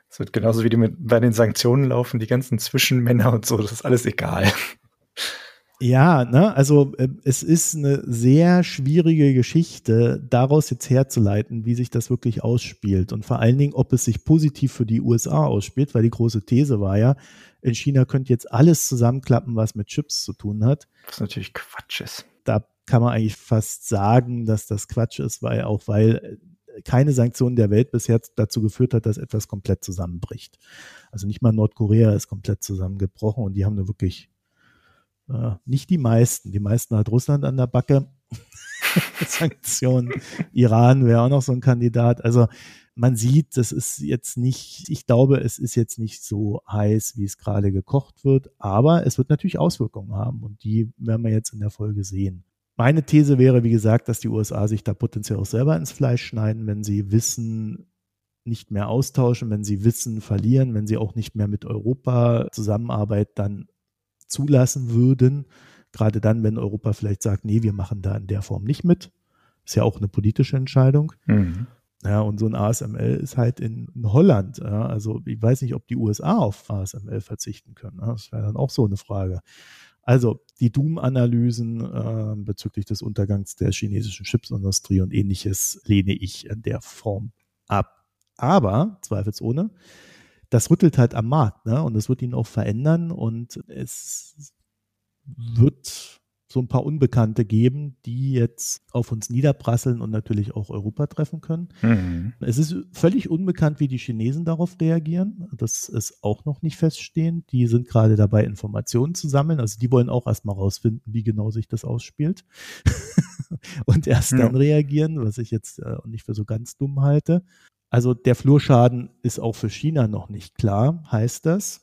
Es wird genauso wie die mit, bei den Sanktionen laufen, die ganzen Zwischenmänner und so, das ist alles egal. Ja, ne, also äh, es ist eine sehr schwierige Geschichte, daraus jetzt herzuleiten, wie sich das wirklich ausspielt und vor allen Dingen, ob es sich positiv für die USA ausspielt, weil die große These war ja, in China könnte jetzt alles zusammenklappen, was mit Chips zu tun hat. Was natürlich Quatsch ist. Da kann man eigentlich fast sagen, dass das Quatsch ist, weil auch weil äh, keine Sanktion der Welt bisher dazu geführt hat, dass etwas komplett zusammenbricht. Also nicht mal Nordkorea ist komplett zusammengebrochen und die haben eine wirklich äh, nicht die meisten. Die meisten hat Russland an der Backe. Sanktionen. Iran wäre auch noch so ein Kandidat. Also man sieht, das ist jetzt nicht, ich glaube, es ist jetzt nicht so heiß, wie es gerade gekocht wird, aber es wird natürlich Auswirkungen haben und die werden wir jetzt in der Folge sehen. Meine These wäre, wie gesagt, dass die USA sich da potenziell auch selber ins Fleisch schneiden, wenn sie wissen, nicht mehr austauschen, wenn sie Wissen verlieren, wenn sie auch nicht mehr mit Europa zusammenarbeiten, dann zulassen würden. Gerade dann, wenn Europa vielleicht sagt, nee, wir machen da in der Form nicht mit. Ist ja auch eine politische Entscheidung. Mhm. Ja, und so ein ASML ist halt in, in Holland. Ja, also ich weiß nicht, ob die USA auf ASML verzichten können. Ja, das wäre dann auch so eine Frage. Also die Doom-Analysen äh, bezüglich des Untergangs der chinesischen Chipsindustrie und ähnliches lehne ich in der Form ab. Aber, zweifelsohne, das rüttelt halt am Markt, ne? Und es wird ihn auch verändern und es wird so ein paar Unbekannte geben, die jetzt auf uns niederprasseln und natürlich auch Europa treffen können. Mhm. Es ist völlig unbekannt, wie die Chinesen darauf reagieren. Das ist auch noch nicht feststehend. Die sind gerade dabei, Informationen zu sammeln. Also die wollen auch erstmal rausfinden, wie genau sich das ausspielt. und erst ja. dann reagieren, was ich jetzt äh, nicht für so ganz dumm halte. Also der Flurschaden ist auch für China noch nicht klar, heißt das.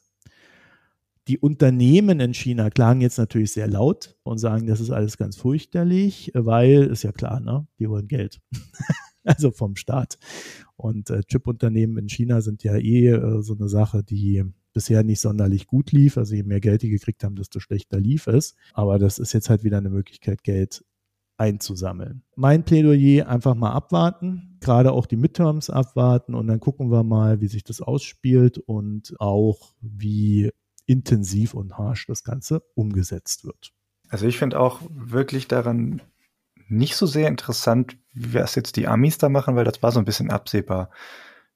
Die Unternehmen in China klagen jetzt natürlich sehr laut und sagen, das ist alles ganz fürchterlich, weil, ist ja klar, ne? Die wollen Geld. also vom Staat. Und äh, Chip-Unternehmen in China sind ja eh äh, so eine Sache, die bisher nicht sonderlich gut lief. Also je mehr Geld die gekriegt haben, desto schlechter lief es. Aber das ist jetzt halt wieder eine Möglichkeit, Geld einzusammeln. Mein Plädoyer einfach mal abwarten, gerade auch die Midterms abwarten und dann gucken wir mal, wie sich das ausspielt und auch wie intensiv und harsch das Ganze umgesetzt wird. Also ich finde auch wirklich daran nicht so sehr interessant, was jetzt die Amis da machen, weil das war so ein bisschen absehbar.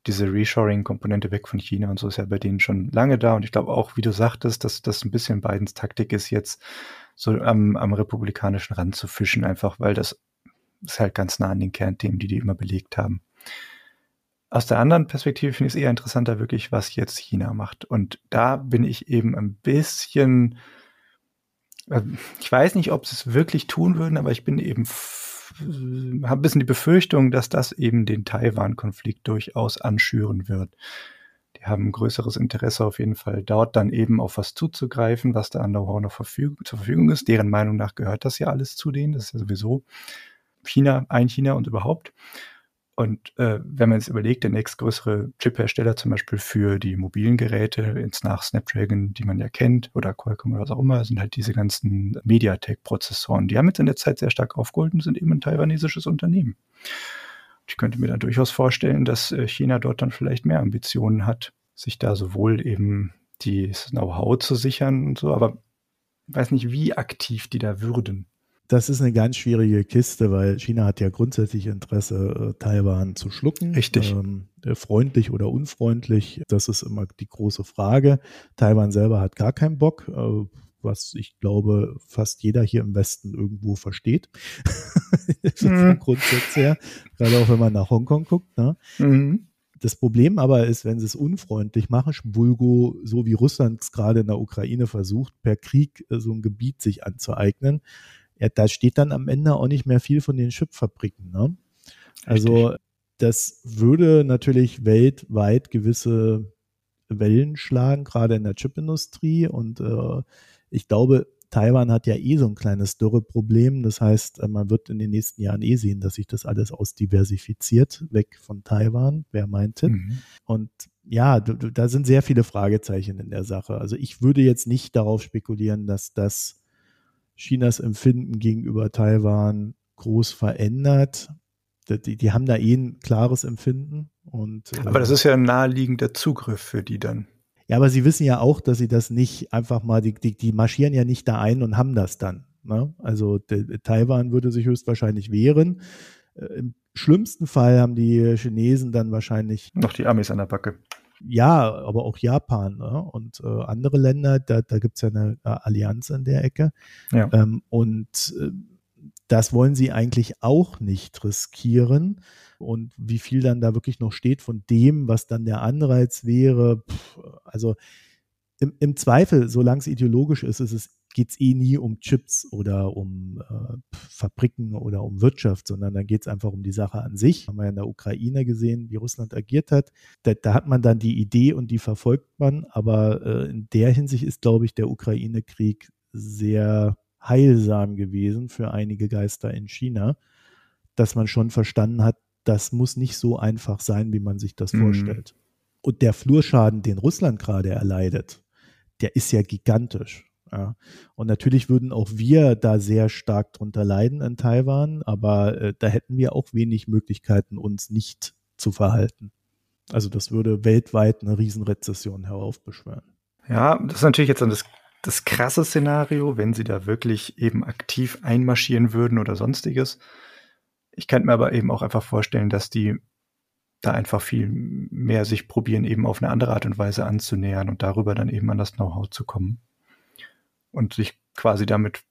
Diese Reshoring-Komponente weg von China und so ist ja bei denen schon lange da. Und ich glaube auch, wie du sagtest, dass das ein bisschen Bidens Taktik ist, jetzt so am, am republikanischen Rand zu fischen, einfach weil das ist halt ganz nah an den Kernthemen, die die immer belegt haben. Aus der anderen Perspektive finde ich es eher interessanter, wirklich, was jetzt China macht. Und da bin ich eben ein bisschen, äh, ich weiß nicht, ob sie es wirklich tun würden, aber ich bin eben, habe ein bisschen die Befürchtung, dass das eben den Taiwan-Konflikt durchaus anschüren wird die haben größeres Interesse auf jeden Fall, dort dann eben auf was zuzugreifen, was da an Know-how noch verfüg zur Verfügung ist. Deren Meinung nach gehört das ja alles zu denen. Das ist ja sowieso China, ein China und überhaupt. Und äh, wenn man jetzt überlegt, der nächstgrößere Chip-Hersteller zum Beispiel für die mobilen Geräte, ins nach Snapdragon, die man ja kennt, oder Qualcomm oder was auch immer, sind halt diese ganzen MediaTek-Prozessoren. Die haben jetzt in der Zeit sehr stark aufgeholt und sind eben ein taiwanesisches Unternehmen. Ich könnte mir dann durchaus vorstellen, dass äh, China dort dann vielleicht mehr Ambitionen hat, sich da sowohl eben das Know-how zu sichern und so, aber ich weiß nicht, wie aktiv die da würden. Das ist eine ganz schwierige Kiste, weil China hat ja grundsätzlich Interesse, äh, Taiwan zu schlucken. Richtig. Ähm, äh, freundlich oder unfreundlich, das ist immer die große Frage. Taiwan selber hat gar keinen Bock. Äh, was ich glaube, fast jeder hier im Westen irgendwo versteht. mhm. Grundsatz her. Gerade auch wenn man nach Hongkong guckt. Ne? Mhm. Das Problem aber ist, wenn sie es unfreundlich machen, Bulgo, so wie Russland es gerade in der Ukraine versucht, per Krieg äh, so ein Gebiet sich anzueignen, ja, da steht dann am Ende auch nicht mehr viel von den Chipfabriken. Ne? Also das würde natürlich weltweit gewisse Wellen schlagen, gerade in der Chipindustrie und äh, ich glaube, Taiwan hat ja eh so ein kleines Dürreproblem. Das heißt, äh, man wird in den nächsten Jahren eh sehen, dass sich das alles ausdiversifiziert, weg von Taiwan, wer meinte. Mhm. Und ja, da sind sehr viele Fragezeichen in der Sache. Also ich würde jetzt nicht darauf spekulieren, dass das Chinas Empfinden gegenüber Taiwan groß verändert. Die, die haben da eh ein klares Empfinden. Und, Aber das äh, ist ja ein naheliegender Zugriff für die dann. Ja, aber sie wissen ja auch, dass sie das nicht einfach mal, die, die, die marschieren ja nicht da ein und haben das dann. Ne? Also de, Taiwan würde sich höchstwahrscheinlich wehren. Äh, Im schlimmsten Fall haben die Chinesen dann wahrscheinlich. Noch die Amis an der Backe. Ja, aber auch Japan ne? und äh, andere Länder, da, da gibt es ja eine, eine, Allianz in der Ecke. Ja. Ähm, und äh, das wollen sie eigentlich auch nicht riskieren und wie viel dann da wirklich noch steht von dem, was dann der Anreiz wäre. Pff, also im, im, Zweifel, solange es ideologisch ist, ist es geht es eh nie um Chips oder um äh, Fabriken oder um Wirtschaft, sondern dann geht es einfach um die Sache an sich. Haben wir ja in der Ukraine gesehen, wie Russland agiert hat. Da, da hat man dann die Idee und die verfolgt man. Aber äh, in der Hinsicht ist, glaube ich, der Ukraine-Krieg sehr heilsam gewesen für einige Geister in China, dass man schon verstanden hat, das muss nicht so einfach sein, wie man sich das mhm. vorstellt. Und der Flurschaden, den Russland gerade erleidet, der ist ja gigantisch. Ja. Und natürlich würden auch wir da sehr stark drunter leiden in Taiwan, aber äh, da hätten wir auch wenig Möglichkeiten, uns nicht zu verhalten. Also das würde weltweit eine Riesenrezession heraufbeschwören. Ja, das ist natürlich jetzt das, das krasse Szenario, wenn sie da wirklich eben aktiv einmarschieren würden oder sonstiges. Ich könnte mir aber eben auch einfach vorstellen, dass die da einfach viel mehr sich probieren, eben auf eine andere Art und Weise anzunähern und darüber dann eben an das Know-how zu kommen. Und sich quasi damit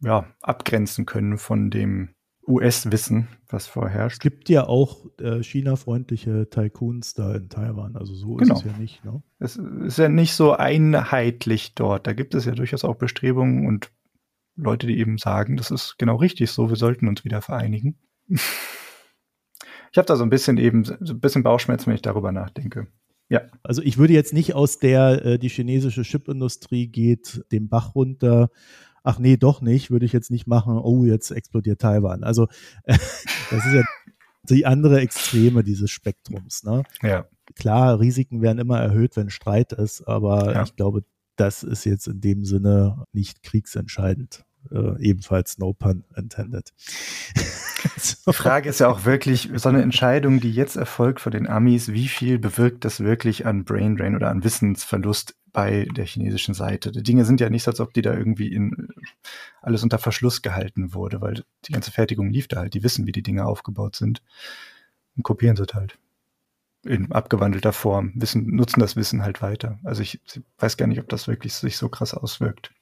ja, abgrenzen können von dem US-Wissen, was vorherrscht. Es gibt ja auch äh, China-freundliche Tycoons da in Taiwan, also so genau. ist es ja nicht. Ne? Es ist ja nicht so einheitlich dort. Da gibt es ja durchaus auch Bestrebungen und Leute, die eben sagen, das ist genau richtig so, wir sollten uns wieder vereinigen. ich habe da so ein bisschen eben, so ein bisschen Bauchschmerzen, wenn ich darüber nachdenke. Ja. Also ich würde jetzt nicht aus der, äh, die chinesische Chipindustrie geht den Bach runter. Ach nee, doch nicht, würde ich jetzt nicht machen. Oh, jetzt explodiert Taiwan. Also äh, das ist ja die andere Extreme dieses Spektrums. Ne? Ja. Klar, Risiken werden immer erhöht, wenn Streit ist, aber ja. ich glaube, das ist jetzt in dem Sinne nicht kriegsentscheidend äh, ebenfalls no pun intended. Die Frage ist ja auch wirklich, so eine Entscheidung, die jetzt erfolgt von den Amis, wie viel bewirkt das wirklich an Brain Drain oder an Wissensverlust bei der chinesischen Seite? Die Dinge sind ja nicht so, als ob die da irgendwie in alles unter Verschluss gehalten wurde, weil die ganze Fertigung lief da halt. Die wissen, wie die Dinge aufgebaut sind und kopieren sie halt in abgewandelter Form, wissen, nutzen das Wissen halt weiter. Also ich weiß gar nicht, ob das wirklich sich so krass auswirkt.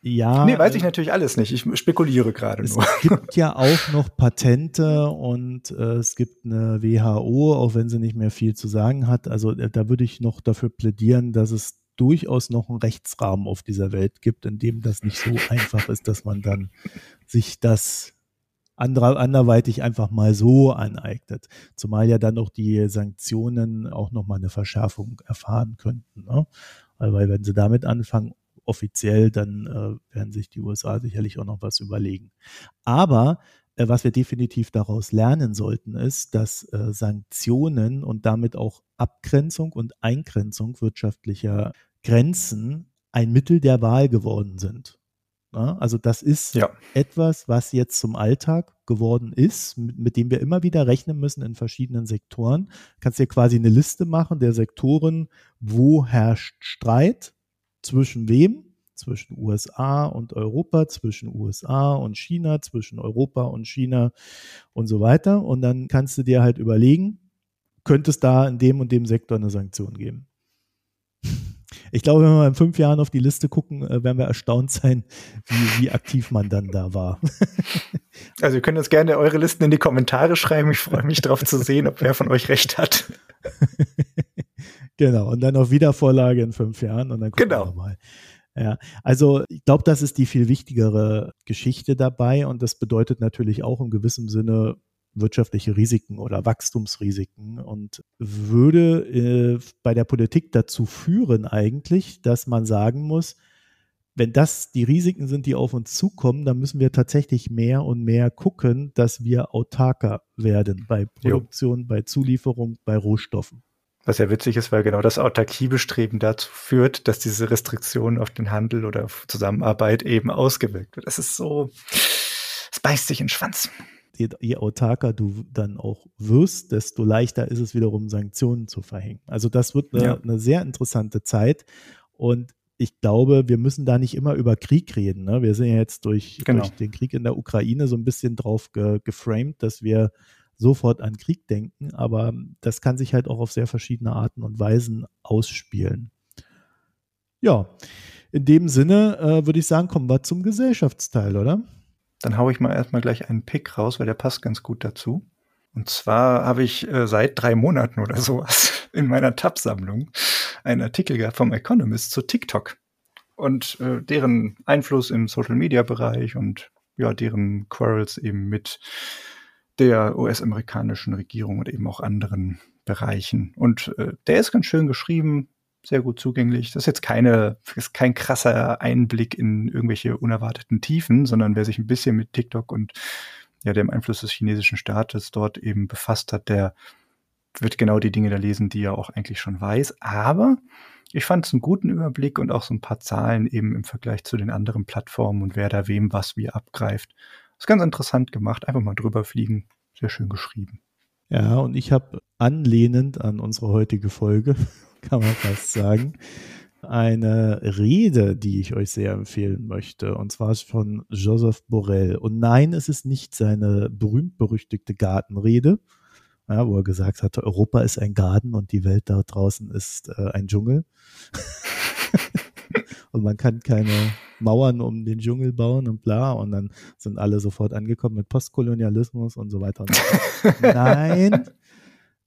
Ja. Nee, weiß ich natürlich alles nicht. Ich spekuliere gerade nur. Es gibt ja auch noch Patente und äh, es gibt eine WHO, auch wenn sie nicht mehr viel zu sagen hat. Also äh, da würde ich noch dafür plädieren, dass es durchaus noch einen Rechtsrahmen auf dieser Welt gibt, in dem das nicht so einfach ist, dass man dann sich das andere, anderweitig einfach mal so aneignet. Zumal ja dann noch die Sanktionen auch nochmal eine Verschärfung erfahren könnten. Ne? Weil wenn sie damit anfangen, offiziell, dann äh, werden sich die USA sicherlich auch noch was überlegen. Aber äh, was wir definitiv daraus lernen sollten, ist, dass äh, Sanktionen und damit auch Abgrenzung und Eingrenzung wirtschaftlicher Grenzen ein Mittel der Wahl geworden sind. Ja, also das ist ja. etwas, was jetzt zum Alltag geworden ist, mit, mit, dem wir immer wieder rechnen müssen in verschiedenen Sektoren. Du kannst dir quasi eine Liste machen der Sektoren, wo herrscht Streit, zwischen wem? Zwischen USA und Europa, zwischen USA und China, zwischen Europa und China und so weiter. Und dann kannst du dir halt überlegen, könnte es da in dem und dem Sektor eine Sanktion geben? Ich glaube, wenn wir in fünf Jahren auf die Liste gucken, äh, werden wir erstaunt sein, wie, wie aktiv man dann da war. Also ihr könnt uns gerne eure Listen in die Kommentare schreiben. Ich freue mich darauf zu sehen, ob wer von euch recht hat. Genau, und dann auf Wiedervorlage in fünf Jahren und dann gucken genau. wir mal. Ja, also ich glaube, das ist die viel wichtigere Geschichte dabei und das bedeutet natürlich auch in gewissem Sinne wirtschaftliche Risiken oder Wachstumsrisiken und würde äh, bei der Politik dazu führen eigentlich, dass man sagen muss, wenn das die Risiken sind, die auf uns zukommen, dann müssen wir tatsächlich mehr und mehr gucken, dass wir autarker werden bei Produktion, jo. bei Zulieferung, bei Rohstoffen. Was ja witzig ist, weil genau das Autarkiebestreben dazu führt, dass diese Restriktionen auf den Handel oder auf Zusammenarbeit eben ausgewirkt wird. Das ist so, es beißt sich in den Schwanz. Je, je autarker du dann auch wirst, desto leichter ist es wiederum, Sanktionen zu verhängen. Also das wird eine, ja. eine sehr interessante Zeit. Und ich glaube, wir müssen da nicht immer über Krieg reden. Ne? Wir sind ja jetzt durch, genau. durch, den Krieg in der Ukraine so ein bisschen drauf ge geframed, dass wir sofort an Krieg denken, aber das kann sich halt auch auf sehr verschiedene Arten und Weisen ausspielen. Ja, in dem Sinne äh, würde ich sagen, kommen wir zum Gesellschaftsteil, oder? Dann haue ich mal erstmal gleich einen Pick raus, weil der passt ganz gut dazu. Und zwar habe ich äh, seit drei Monaten oder sowas in meiner Tab-Sammlung einen Artikel gehabt vom Economist zu TikTok und äh, deren Einfluss im Social-Media-Bereich und ja, deren Quarrels eben mit der US-amerikanischen Regierung und eben auch anderen Bereichen. Und äh, der ist ganz schön geschrieben, sehr gut zugänglich. Das ist jetzt keine, ist kein krasser Einblick in irgendwelche unerwarteten Tiefen, sondern wer sich ein bisschen mit TikTok und ja dem Einfluss des chinesischen Staates dort eben befasst hat, der wird genau die Dinge da lesen, die er auch eigentlich schon weiß. Aber ich fand es einen guten Überblick und auch so ein paar Zahlen eben im Vergleich zu den anderen Plattformen und wer da wem was wie abgreift. ist ganz interessant gemacht. Einfach mal drüber fliegen. Sehr schön geschrieben. Ja, und ich habe anlehnend an unsere heutige Folge, kann man fast sagen, eine Rede, die ich euch sehr empfehlen möchte. Und zwar ist von Joseph Borrell. Und nein, es ist nicht seine berühmt-berüchtigte Gartenrede, ja, wo er gesagt hat, Europa ist ein Garten und die Welt da draußen ist äh, ein Dschungel. und man kann keine Mauern um den Dschungel bauen und bla. Und dann sind alle sofort angekommen mit Postkolonialismus und so weiter. Und so. Nein,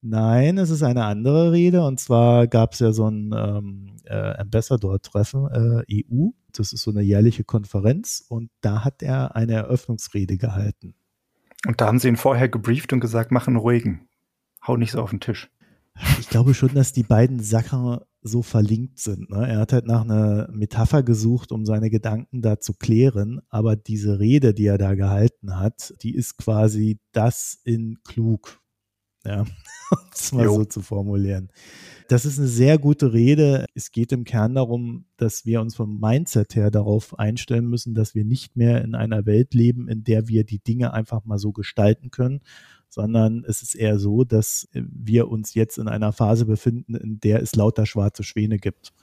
nein, es ist eine andere Rede. Und zwar gab es ja so ein ähm, äh, Ambassador-Treffen äh, EU. Das ist so eine jährliche Konferenz. Und da hat er eine Eröffnungsrede gehalten. Und da haben sie ihn vorher gebrieft und gesagt, mach einen ruhigen hau nicht so auf den Tisch. Ich glaube schon, dass die beiden Sachen so verlinkt sind. Ne? Er hat halt nach einer Metapher gesucht, um seine Gedanken da zu klären, aber diese Rede, die er da gehalten hat, die ist quasi das in klug. Ja, um es mal jo. so zu formulieren. Das ist eine sehr gute Rede. Es geht im Kern darum, dass wir uns vom Mindset her darauf einstellen müssen, dass wir nicht mehr in einer Welt leben, in der wir die Dinge einfach mal so gestalten können, sondern es ist eher so, dass wir uns jetzt in einer Phase befinden, in der es lauter schwarze Schwäne gibt.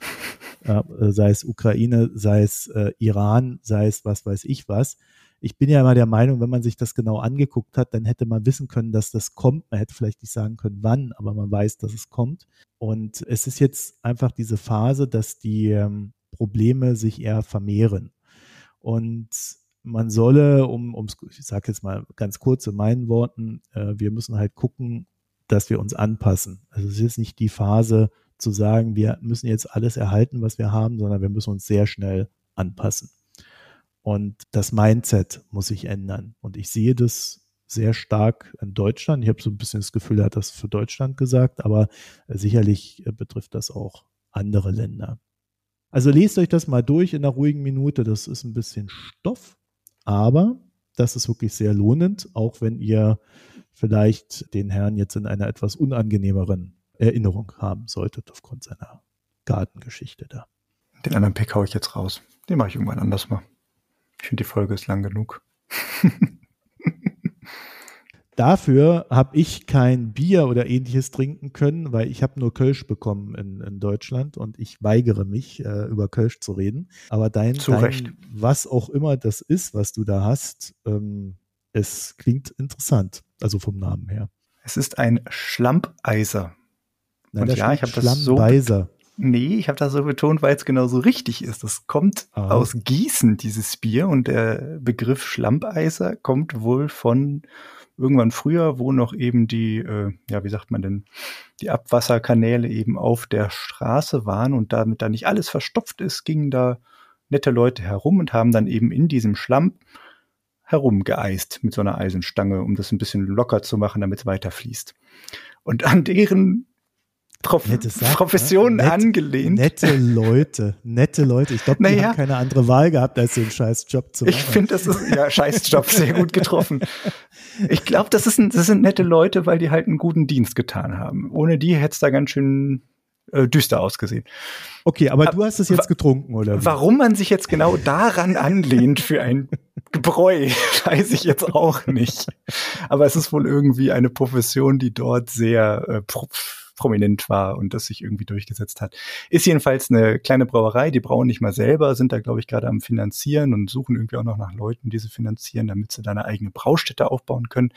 Äh, sei es Ukraine, sei es äh, Iran, sei es was weiß ich was. Ich bin ja immer der Meinung, wenn man sich das genau angeguckt hat, dann hätte man wissen können, dass das kommt. Man hätte vielleicht nicht sagen können, wann, aber man weiß, dass es kommt. Und es ist jetzt einfach diese Phase, dass die ähm, Probleme sich eher vermehren. Und man solle, um, um ich sage jetzt mal ganz kurz in meinen Worten, äh, wir müssen halt gucken, dass wir uns anpassen. Also es ist nicht die Phase zu sagen, wir müssen jetzt alles erhalten, was wir haben, sondern wir müssen uns sehr schnell anpassen. Und das Mindset muss sich ändern. Und ich sehe das sehr stark in Deutschland. Ich habe so ein bisschen das Gefühl, er hat das für Deutschland gesagt, aber sicherlich äh, betrifft das auch andere Länder. Also lest euch das mal durch in einer ruhigen Minute. Das ist ein bisschen Stoff. Aber das ist wirklich sehr lohnend, auch wenn ihr vielleicht den Herrn jetzt in einer etwas unangenehmeren Erinnerung haben solltet aufgrund seiner Gartengeschichte da. Den anderen Pick haue ich jetzt raus. Den mache ich irgendwann anders mal. Ich finde, die Folge ist lang genug. Dafür habe ich kein Bier oder ähnliches trinken können, weil ich habe nur Kölsch bekommen in, in Deutschland und ich weigere mich, äh, über Kölsch zu reden. Aber dein, dein, was auch immer das ist, was du da hast, ähm, es klingt interessant, also vom Namen her. Es ist ein Schlammpeiser. Nein, und ja, ich habe das so. Nee, ich habe das so betont, weil es genau so richtig ist. Das kommt ah. aus Gießen, dieses Bier. Und der Begriff Schlammpeiser kommt wohl von irgendwann früher, wo noch eben die, äh, ja, wie sagt man denn, die Abwasserkanäle eben auf der Straße waren und damit da nicht alles verstopft ist, gingen da nette Leute herum und haben dann eben in diesem Schlamm herumgeeist mit so einer Eisenstange, um das ein bisschen locker zu machen, damit es weiterfließt. Und an deren Prof Sache, Professionen Net, angelehnt. Nette Leute, nette Leute. Ich glaube, die naja, haben keine andere Wahl gehabt, als den scheiß Job zu machen. Ich finde, das ist, ja, scheiß Job, sehr gut getroffen. Ich glaube, das, das sind nette Leute, weil die halt einen guten Dienst getan haben. Ohne die hätte es da ganz schön äh, düster ausgesehen. Okay, aber du hast es jetzt getrunken, oder? Wie? Warum man sich jetzt genau daran anlehnt für ein Gebräu, weiß ich jetzt auch nicht. Aber es ist wohl irgendwie eine Profession, die dort sehr äh, prominent war und das sich irgendwie durchgesetzt hat. Ist jedenfalls eine kleine Brauerei, die brauen nicht mal selber, sind da, glaube ich, gerade am Finanzieren und suchen irgendwie auch noch nach Leuten, die sie finanzieren, damit sie da eine eigene Braustätte aufbauen können.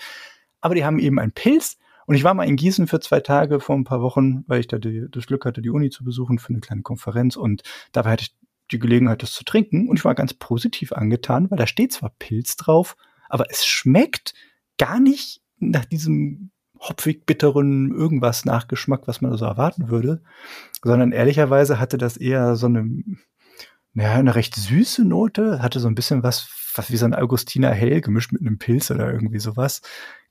Aber die haben eben einen Pilz. Und ich war mal in Gießen für zwei Tage vor ein paar Wochen, weil ich da die, das Glück hatte, die Uni zu besuchen für eine kleine Konferenz. Und dabei hatte ich die Gelegenheit, das zu trinken. Und ich war ganz positiv angetan, weil da steht zwar Pilz drauf, aber es schmeckt gar nicht nach diesem hopfig bitteren irgendwas Nachgeschmack, was man so erwarten würde, sondern ehrlicherweise hatte das eher so eine, naja, eine recht süße Note, hatte so ein bisschen was, was wie so ein Augustiner Hell gemischt mit einem Pilz oder irgendwie sowas.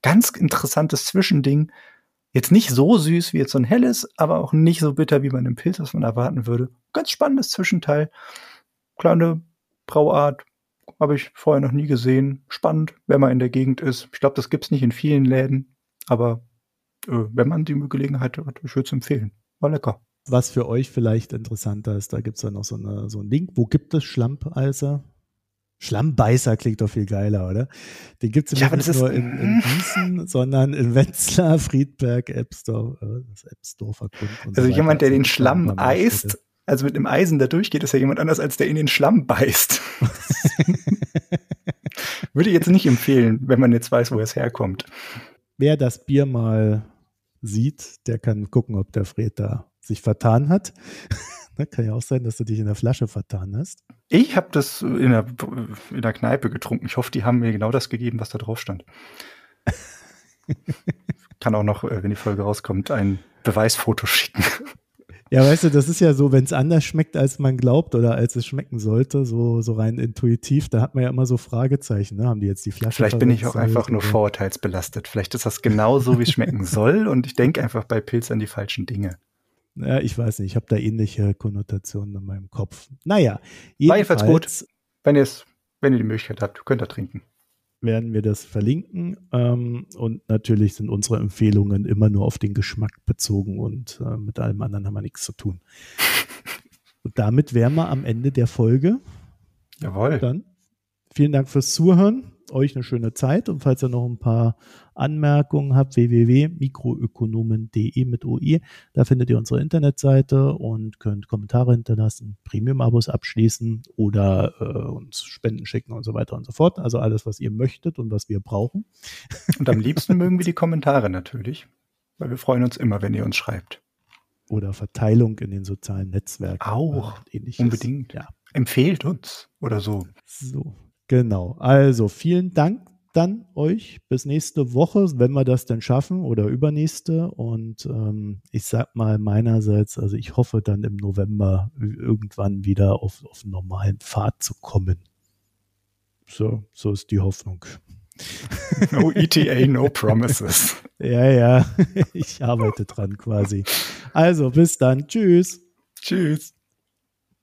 Ganz interessantes Zwischending. Jetzt nicht so süß wie jetzt so ein helles, aber auch nicht so bitter wie bei einem Pilz, was man erwarten würde. Ganz spannendes Zwischenteil. Kleine Brauart, habe ich vorher noch nie gesehen. Spannend, wenn man in der Gegend ist. Ich glaube, das gibt's nicht in vielen Läden. Aber äh, wenn man die Gelegenheit hat, ich würde es empfehlen. War lecker. Was für euch vielleicht interessanter ist, da gibt es ja noch so, eine, so einen Link. Wo gibt es Schlammpeiser? Schlammbeißer klingt doch viel geiler, oder? Den gibt es ja, nicht nur in, in Gießen, sondern in Wetzlar, Friedberg, Ebsdorf, äh, das Ebsdorfer Grund. Also so jemand, der den Schlamm eist, also mit einem Eisen da durchgeht, ist ja jemand anders, als der in den Schlamm beißt. Würde ich jetzt nicht empfehlen, wenn man jetzt weiß, wo es herkommt. Wer das Bier mal sieht, der kann gucken, ob der Fred da sich vertan hat. Ne, kann ja auch sein, dass du dich in der Flasche vertan hast. Ich habe das in der, in der Kneipe getrunken. Ich hoffe, die haben mir genau das gegeben, was da drauf stand. kann auch noch, äh, wenn die Folge rauskommt, ein Beweisfoto schicken. Ja, weißt du, das ist ja so, wenn es anders schmeckt, als man glaubt oder als es schmecken sollte, so, so rein intuitiv, da hat man ja immer so Fragezeichen. Ne? Haben die jetzt die Flasche? Vielleicht bin ich auch einfach nur vorurteilsbelastet. Vielleicht ist das genau so, wie es schmecken soll und ich denke einfach bei Pilz an die falschen Dinge. Ja, ich weiß nicht, ich habe da ähnliche Konnotationen in meinem Kopf. Naja, jedenfalls, jedenfalls gut. Wenn, wenn ihr die Möglichkeit habt, könnt ihr trinken. Werden wir das verlinken. Ähm, und natürlich sind unsere Empfehlungen immer nur auf den Geschmack bezogen und äh, mit allem anderen haben wir nichts zu tun. und damit wären wir am Ende der Folge. Jawohl. Dann vielen Dank fürs Zuhören euch eine schöne Zeit und falls ihr noch ein paar Anmerkungen habt, www.mikroökonomen.de mit OE, da findet ihr unsere Internetseite und könnt Kommentare hinterlassen, Premium-Abos abschließen oder äh, uns Spenden schicken und so weiter und so fort. Also alles, was ihr möchtet und was wir brauchen. Und am liebsten mögen wir die Kommentare natürlich, weil wir freuen uns immer, wenn ihr uns schreibt. Oder Verteilung in den sozialen Netzwerken. Auch. Unbedingt. Ja. Empfehlt uns oder so. So. Genau. Also vielen Dank dann euch bis nächste Woche, wenn wir das denn schaffen oder übernächste. Und ähm, ich sag mal meinerseits, also ich hoffe dann im November irgendwann wieder auf, auf einen normalen Pfad zu kommen. So, so ist die Hoffnung. No ETA, no promises. ja, ja, ich arbeite dran quasi. Also bis dann. Tschüss. Tschüss.